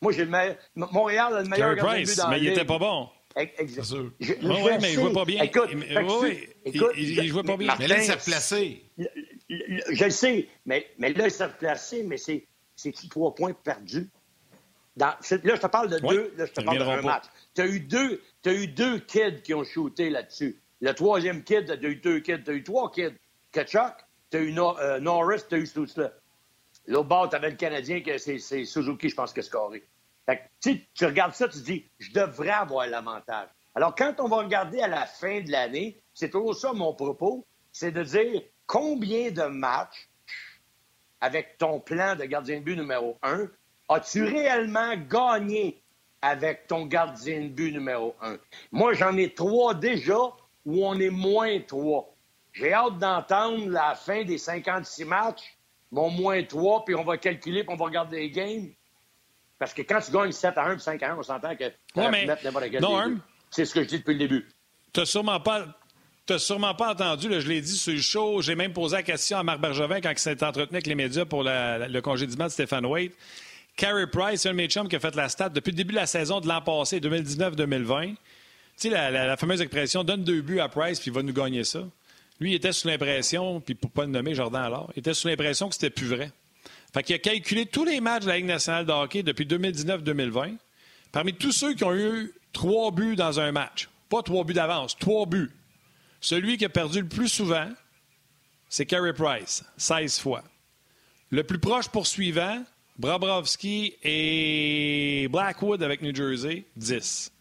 Moi, j'ai le meilleur. Montréal a le meilleur gardien Price, dans mais il était pas bon. Exactement. Je, oui, mais il jouait pas bien. Écoute, oui, écoute, il, il, jouait pas bien. mais là, il s'est replacé. Je le sais, mais, mais là, il s'est replacé, mais c'est-tu trois points perdus? Là, je te parle de deux, là, je te parle d'un match. Tu as eu deux, as eu deux kids qui ont shooté là-dessus. Le troisième kid, tu as eu deux kids, tu as eu trois kids. Kachuk, tu as eu euh, Norris, tu as eu tout cela. L'autre bord, tu avais le Canadien, que c'est Suzuki, je pense, que scoré. Fait que, tu regardes ça, tu te dis, je devrais avoir l'avantage. Alors, quand on va regarder à la fin de l'année, c'est toujours ça mon propos, c'est de dire combien de matchs avec ton plan de gardien de but numéro un as-tu réellement gagné avec ton gardien de but numéro un? Moi, j'en ai trois déjà où on est moins trois. J'ai hâte d'entendre la fin des 56 matchs, mon moins trois, puis on va calculer, puis on va regarder les games. Parce que quand tu gagnes 7 à 1 puis 5 à 1, on s'entend que ouais, mais... non, C'est ce que je dis depuis le début. Tu n'as sûrement pas. sûrement pas entendu, là, je l'ai dit sur le show. J'ai même posé la question à Marc Bergevin quand il s'est entretenu avec les médias pour le congédiement de Stéphane Waite. Carey Price, un de mes qui a fait la stat depuis le début de la saison de l'an passé, 2019-2020. Tu sais, la, fameuse expression donne deux buts à Price puis il va nous gagner ça. Lui, il était sous l'impression, puis pour pas le nommer Jordan alors, il était sous l'impression que c'était plus vrai. Fait qu'il a calculé tous les matchs de la Ligue nationale de hockey depuis 2019-2020. Parmi tous ceux qui ont eu trois buts dans un match, pas trois buts d'avance, trois buts. Celui qui a perdu le plus souvent, c'est Carey Price, 16 fois. Le plus proche poursuivant, Brabrovski et Blackwood avec New Jersey, 10.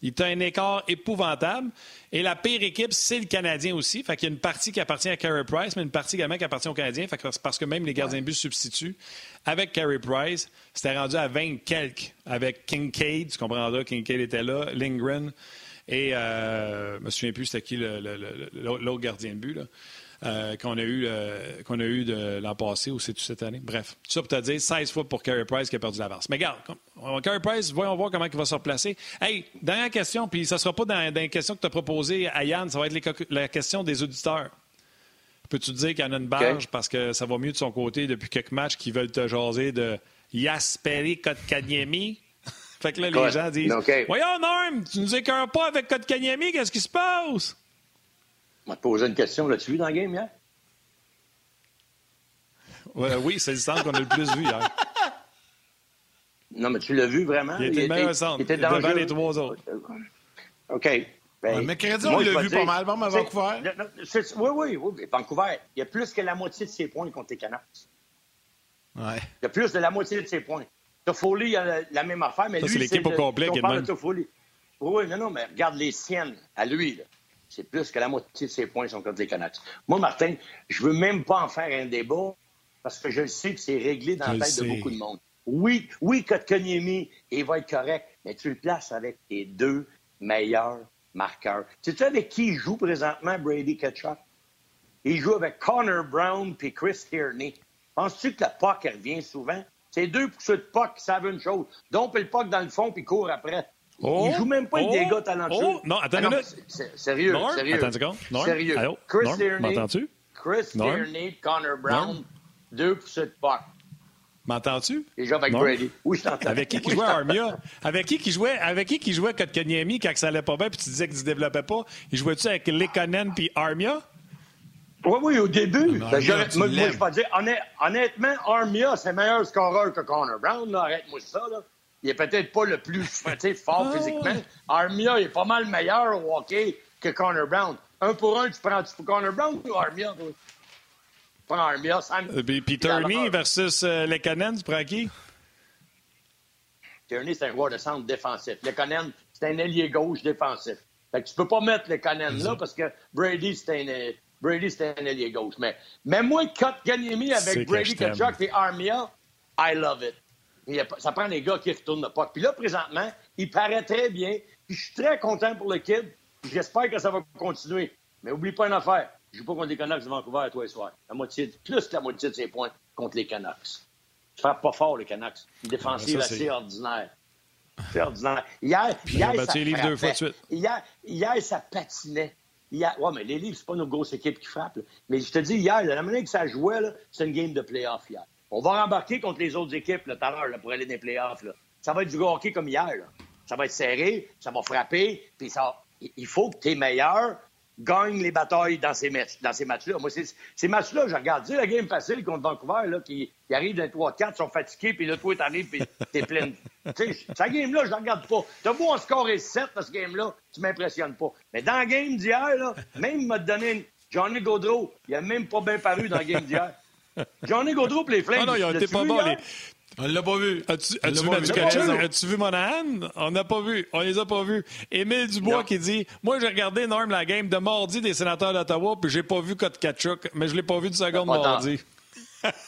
Il a un écart épouvantable. Et la pire équipe, c'est le Canadien aussi. Fait qu'il y a une partie qui appartient à Carey Price, mais une partie également qui appartient au Canadien. Fait parce que même les gardiens de but substituent. Avec Carey Price, c'était rendu à 20 quelques avec Kincaid. Tu comprendras, Kincaid était là, Lindgren. Et euh, je me souviens plus c'était qui l'autre gardien de but. Euh, qu'on a eu, euh, qu'on a eu de l'an passé ou c'est tout cette année? Bref, tout ça pour te dire 16 fois pour Carey Price qui a perdu l'avance. Mais regarde, Carey Price, voyons voir comment il va se replacer. Hey, dernière question, puis ça ne sera pas dans, dans les questions que tu as proposées à Yann, ça va être la question des auditeurs. Peux-tu te dire qu'il y en a une barge parce que ça va mieux de son côté depuis quelques matchs qui veulent te jaser de Yasperi Kotkaniemi? fait que là, les gens disent Voyons, Norm, tu nous écœures pas avec Kotkaniemi, qu'est-ce qui se passe? On te poser une question. L'as-tu vu dans le game hier? oui, c'est le centre qu'on a le plus vu hier. Non, mais tu l'as vu vraiment? Il était le meilleur centre. Il était devant les trois autres. OK. Ben, mais Crédit, on l'a vu pas mal, bon, à Vancouver. Oui, oui, oui. Vancouver, il y a plus que la moitié de ses points contre les Canucks. Ouais. Il y a plus de la moitié de ses points. Toffoli a la même affaire, mais lui, c'est l'équipe au complet qui est de Oui, non, non, mais regarde les siennes à lui. Là. C'est plus que la moitié de ses points sont contre les Canucks. Moi, Martin, je veux même pas en faire un débat parce que je sais que c'est réglé dans la tête de beaucoup de monde. Oui, oui, Kotkaniemi, il va être correct, mais tu le places avec tes deux meilleurs marqueurs. Sais-tu avec qui il joue présentement, Brady Ketchuk? Il joue avec Connor Brown puis Chris Tierney. Penses-tu que la POC revient souvent? C'est deux poussées de puck qui savent une chose. Donc, le puck dans le fond puis court après. Oh, il joue même pas avec oh, des gars talentueux. Oh, non, attends Ah une minute. Sérieux, sérieux. attends une seconde. Sérieux. allô? Chris Norm, Tierney, m'entends-tu? Chris Norm? Tierney, Connor Brown, Norm? deux poussées de puck. M'entends-tu? Déjà avec Norm? Brady. Oui, je t'entends. Avec qui qui jouait je. Armia? Avec qui qui jouait, avec qui qui jouait Kotkaniemi quand ça allait pas bien puis tu disais qu'il se développait pas? Il jouait-tu avec Lekonen puis Armia? Oui, oui, au début. Ben, tu moi, moi, je peux dire, honnêt- honnêtement, Armia, c'est meilleur scoreur que Connor Brown. Arrête-moi ça. Là. Il est peut-être pas le plus fort Ah, physiquement. Armia est pas mal meilleur au hockey que Connor Brown. Un pour un, tu prends tu prends Connor Brown ou Armia? toi? Tu prends Armia, Sam. Euh, Puis, puis Turney versus euh, Lekonen, tu prends qui? Tierney, c'est un joueur de centre défensif. Le Conan, c'est un ailier gauche défensif. Fait que tu peux pas mettre le Conan là parce que Brady, c'est un, Brady, c'est un ailier gauche. Mais, mais moi, Cut Ganyemi C'est avec Brady. Kachuk et Armia, I love it. Ça prend des gars qui retournent le puck. Puis là, présentement, il paraît très bien. Puis je suis très content pour le kid. J'espère que ça va continuer. Mais oublie pas une affaire. Je joue pas contre les Canucks de Vancouver toi et soir. La moitié, plus que la moitié de ses points contre les Canucks. Tu frappes pas fort, les Canucks. Une défensive Ah, ça, assez ordinaire. C'est ordinaire. Hier, hier, ça les deux fois de suite. Hier, hier, ça patinait. Hier, ouais, mais les livres, c'est pas nos grosses équipes qui frappent. là. Mais je te dis, hier, la manière que ça jouait, c'est une game de playoff hier. On va rembarquer contre les autres équipes là, tout à l'heure là, pour aller dans les playoffs. Là. Ça va être du hockey comme hier. Là. Ça va être serré, ça va frapper, puis ça. Il faut que tes meilleurs gagnent les batailles dans ces matchs, matchs-là. Moi, ces matchs-là, je regarde. Tu sais, la game facile contre Vancouver, là, qui, qui arrive d'un 3-4, sont fatigués, puis là, toi, t'arrives, puis t'es plein. tu sais, cette game-là, je la regarde pas. T'as beau en scorer 7 dans ce game-là, tu m'impressionnes pas. Mais dans la game d'hier, là, même m'a donné une... Johnny Gaudreau, il a même pas bien paru dans la game d'hier. Johnny Gaudreau pour les Flames. Ah non, l'as-tu pas hier? Les... On l'a pas vu. As-tu l'a vu pas Mathieu vu. Monahan? On n'a pas vu. On les a pas vus. Émile Dubois Non. qui dit Moi, j'ai regardé Norm la game de mardi des sénateurs d'Ottawa, puis j'ai pas vu Kotkachuk, mais je l'ai pas vu du second Pas tant. mardi.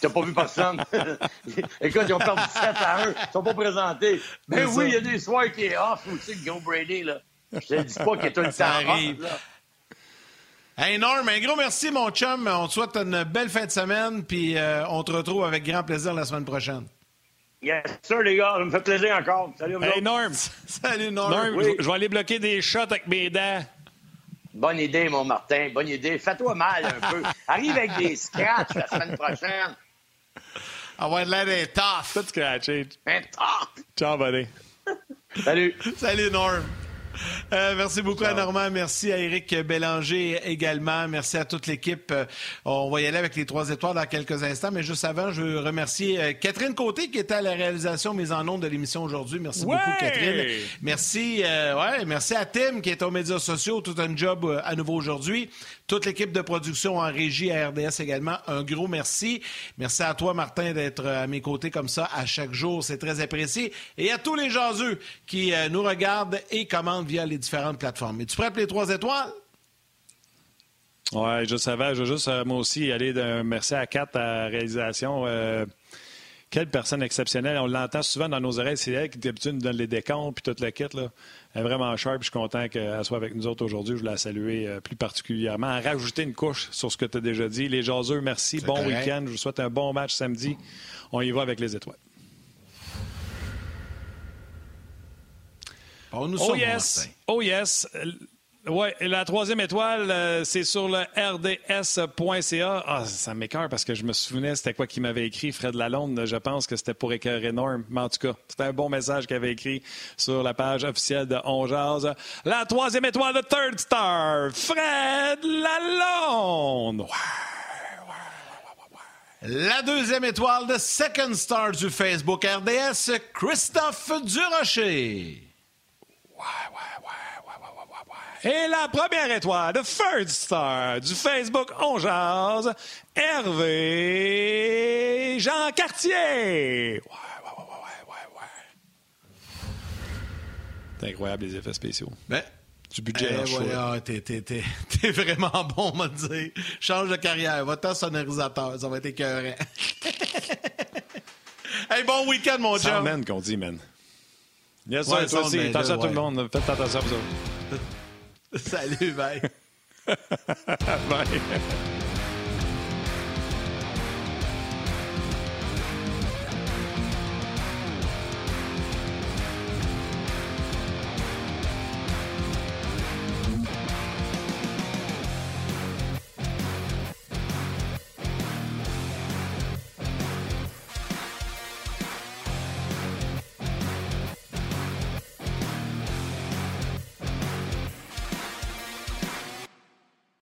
T'as pas vu personne? Écoute, ils ont perdu 7 à 1. Ils sont pas présentés. Mais C'est oui, il y a des soirs qui est off aussi, le gros Brady, là. Je te dis pas qu'il est tout le temps off, arrive. là. Hey Norm, un gros merci, mon chum. On te souhaite une belle fin de semaine, puis euh, on te retrouve avec grand plaisir la semaine prochaine. Yes, sir, les gars. Ça me fait plaisir encore. Salut, Hey. Norm, Salut, Norm. Norm, oui. je vais aller bloquer des shots avec mes dents. Bonne idée, mon Martin. Bonne idée. Fais-toi mal un peu. Arrive avec des scratchs la semaine prochaine. On va être l'air d'être tough. Tout scratché. Un top. Ciao, buddy. Salut. Salut, Norm. Euh, merci beaucoup à Normand. Merci à Éric Bélanger également. Merci à toute l'équipe. Euh, on va y aller avec les trois étoiles dans quelques instants. Mais juste avant, je veux remercier euh, Catherine Côté qui était à la réalisation mise en ondes de l'émission aujourd'hui. Merci Ouais! beaucoup, Catherine. Merci, euh, ouais, merci à Tim qui est aux médias sociaux. Tout un job euh, à nouveau aujourd'hui. Toute l'équipe de production en régie à RDS également. Un gros merci. Merci à toi, Martin, d'être euh, à mes côtés comme ça à chaque jour. C'est très apprécié. Et à tous les jaseux qui euh, nous regardent et commentent via les différentes plateformes. Es-tu prêt pour les trois étoiles? Ouais, je savais. Je veux juste, euh, moi aussi, aller d'un merci à Kat à la réalisation. Quelle personne exceptionnelle. On l'entend souvent dans nos oreilles. C'est elle qui d'habitude nous donne les décomptes puis toute la. Là. Elle est vraiment sharp. Je suis content qu'elle soit avec nous autres aujourd'hui. Je voulais la saluer euh, plus particulièrement. Rajouter une couche sur ce que tu as déjà dit. Les jaseux, merci. Bon week-end. Je vous souhaite un bon match samedi. On y va avec les étoiles. On nous Oh yes! Martin. Oh yes! Ouais, la troisième étoile, euh, c'est sur le rds.ca. Ah, ça m'écœure parce que je me souvenais c'était quoi qu'il m'avait écrit, Fred Lalonde? Je pense que c'était pour écœurer énorme. Mais en tout cas, c'était un bon message qu'il avait écrit sur la page officielle de On Jase. La troisième étoile de Third Star, Fred Lalonde. La deuxième étoile de Second Star du Facebook RDS, Christophe Durocher. Et la première étoile de Third Star du Facebook On Jase, Hervé Jean Cartier. Ouais, ouais, ouais, ouais, ouais, ouais. C'est incroyable les effets spéciaux. Ben, Du budget eh, voilà, t'es, t'es- t'es- t'es vraiment bon, on va te dire. Change de carrière, va-t'en sonorisateur, ça va être écœurant. hey, bon week-end, mon chum. Soundman qu'on dit, man. Yes, Ouais, sir, toi aussi. Soundman, Attention à tout le monde. Faites attention à vous autres. Salut, bye. Bye.